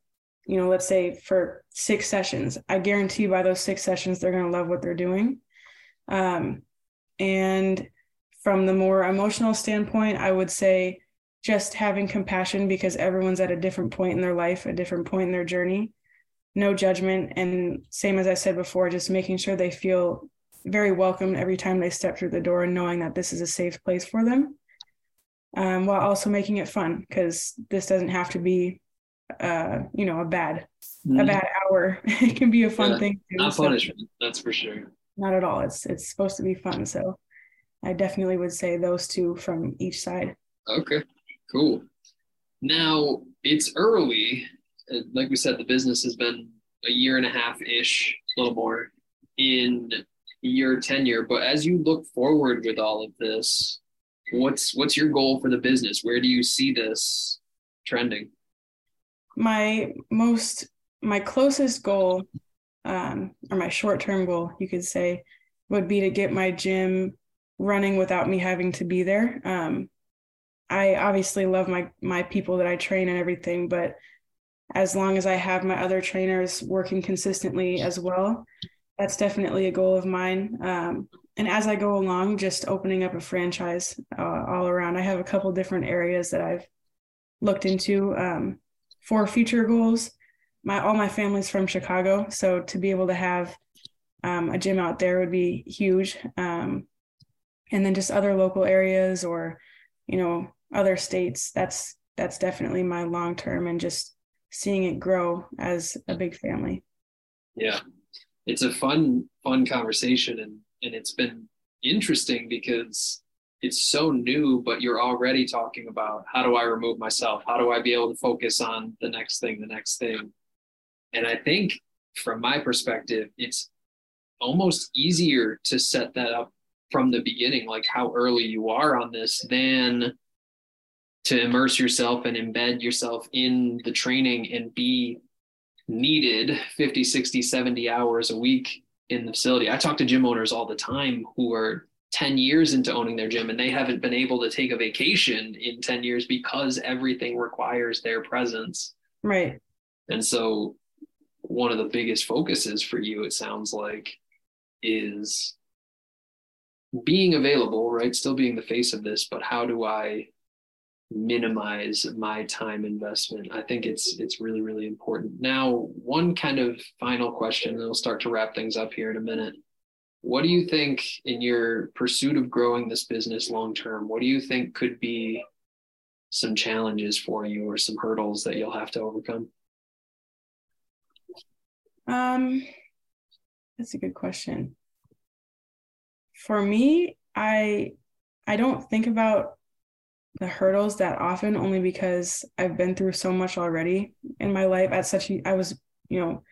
you know, let's say for six sessions, I guarantee by those six sessions, they're going to love what they're doing. Um, and from the more emotional standpoint, I would say just having compassion because everyone's at a different point in their life, a different point in their journey. No judgment. And same as I said before, just making sure they feel very welcome every time they step through the door and knowing that this is a safe place for them. Um, while also making it fun because this doesn't have to be uh, you know, a bad mm. a bad hour. it can be a fun yeah, thing. Too, not so punishment, that's for sure. Not at all. It's it's supposed to be fun. So I definitely would say those two from each side. Okay, cool. Now it's early. Like we said, the business has been a year and a half ish, a little more in your tenure. But as you look forward with all of this, what's what's your goal for the business? Where do you see this trending? My most my closest goal, um, or my short term goal, you could say, would be to get my gym running without me having to be there. Um, I obviously love my my people that I train and everything, but as long as I have my other trainers working consistently as well, that's definitely a goal of mine. Um, and as I go along, just opening up a franchise uh, all around. I have a couple different areas that I've looked into um, for future goals. My all my family's from Chicago, so to be able to have um, a gym out there would be huge. Um, and then just other local areas or you know other states that's that's definitely my long term and just seeing it grow as a big family yeah it's a fun fun conversation and and it's been interesting because it's so new but you're already talking about how do i remove myself how do i be able to focus on the next thing the next thing and i think from my perspective it's almost easier to set that up from the beginning, like how early you are on this, than to immerse yourself and embed yourself in the training and be needed 50, 60, 70 hours a week in the facility. I talk to gym owners all the time who are 10 years into owning their gym and they haven't been able to take a vacation in 10 years because everything requires their presence. Right. And so one of the biggest focuses for you, it sounds like, is being available, right? Still being the face of this, but how do I minimize my time investment? I think it's it's really really important. Now, one kind of final question, and we'll start to wrap things up here in a minute. What do you think in your pursuit of growing this business long term? What do you think could be some challenges for you or some hurdles that you'll have to overcome? Um, that's a good question for me, I I don't think about the hurdles that often only because I've been through so much already in my life at such I was, you know,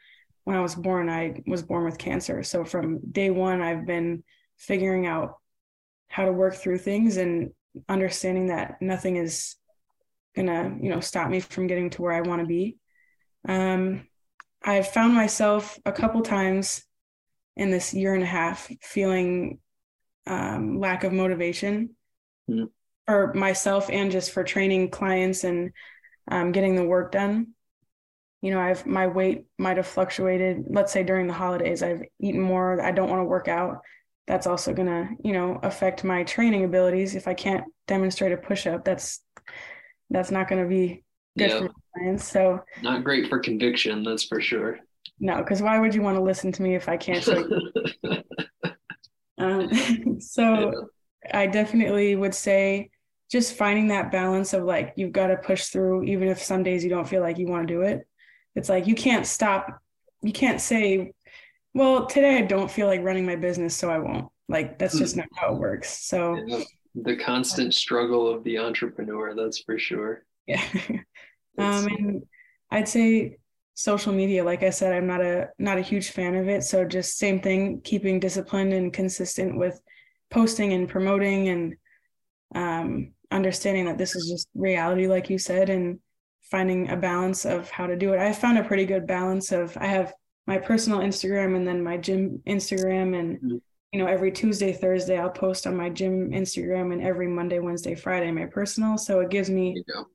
when I was born, I was born with cancer. So from day one, I've been figuring out how to work through things and understanding that nothing is gonna, you know, stop me from getting to where I want to be. Um, I've found myself a couple times in this year and a half feeling um, lack of motivation mm. for myself and just for training clients and um, getting the work done. You know, I've my weight might have fluctuated. Let's say during the holidays, I've eaten more. I don't want to work out. That's also gonna, you know, affect my training abilities. If I can't demonstrate a push up, that's that's not gonna be good for my clients. So not great for conviction, that's for sure. No, because why would you want to listen to me if I can't show you? Um, so I definitely would say just finding that balance of like you've got to push through even if some days you don't feel like you want to do it. It's like you can't stop. You can't say, "Well, today I don't feel like running my business, so I won't." Like that's just hmm. not how it works. So yeah, the constant struggle of the entrepreneur, that's for sure. Yeah. um, and I'd say social media like i said i'm not a not a huge fan of it so just same thing keeping disciplined and consistent with posting and promoting and um, understanding that this is just reality like you said and finding a balance of how to do it. I found a pretty good balance of i have my personal instagram and then my gym instagram and mm-hmm. you know every tuesday thursday i'll post on my gym instagram and every monday wednesday friday my personal. So it gives me go.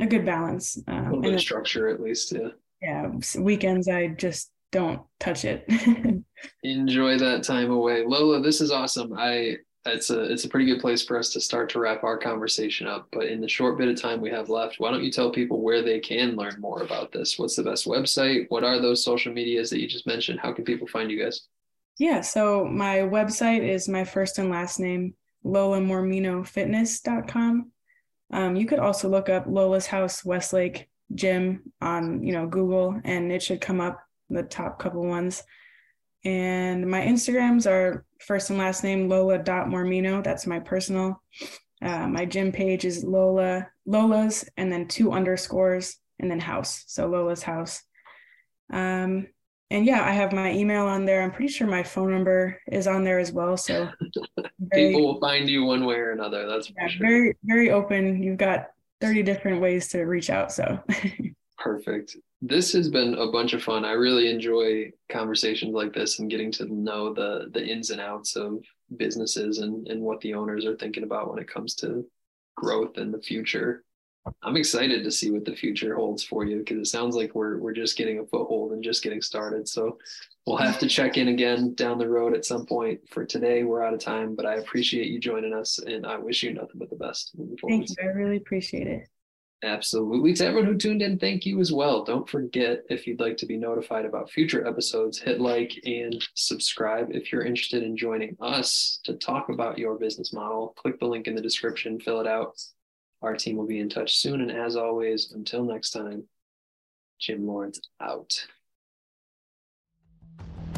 a good balance um, a little bit of structure at least yeah. Yeah weekends i just don't touch it. Enjoy that time away. Lola this is awesome. I it's a it's a pretty good place for us to start to wrap our conversation up. But in the short bit of time we have left, why don't you tell people where they can learn more about this? What's the best website? What are those social medias that you just mentioned? How can people find you guys? Yeah, so my website is my first and last name, lolamorminofitness.com. Um, you could also look up Lola's House Westlake Gym on, you know, Google and it should come up the top couple ones. And my Instagrams are first and last name Lola.mormino. That's my personal. Uh, my gym page is Lola Lola's and then two underscores and then house. So Lola's house. Um, and yeah, I have my email on there. I'm pretty sure my phone number is on there as well. So very, people will find you one way or another. That's yeah, sure. very, very open. You've got 30 different ways to reach out. So perfect. This has been a bunch of fun. I really enjoy conversations like this and getting to know the the ins and outs of businesses and, and what the owners are thinking about when it comes to growth in the future. I'm excited to see what the future holds for you because it sounds like we're we're just getting a foothold and just getting started. So we'll have to check in again down the road at some point. For today, we're out of time, but I appreciate you joining us and I wish you nothing but the best. Thank you. I really appreciate it. Absolutely. To everyone who tuned in, thank you as well. Don't forget if you'd like to be notified about future episodes, hit like and subscribe. If you're interested in joining us to talk about your business model, click the link in the description, fill it out. Our team will be in touch soon. And as always, until next time, Gym Lords out.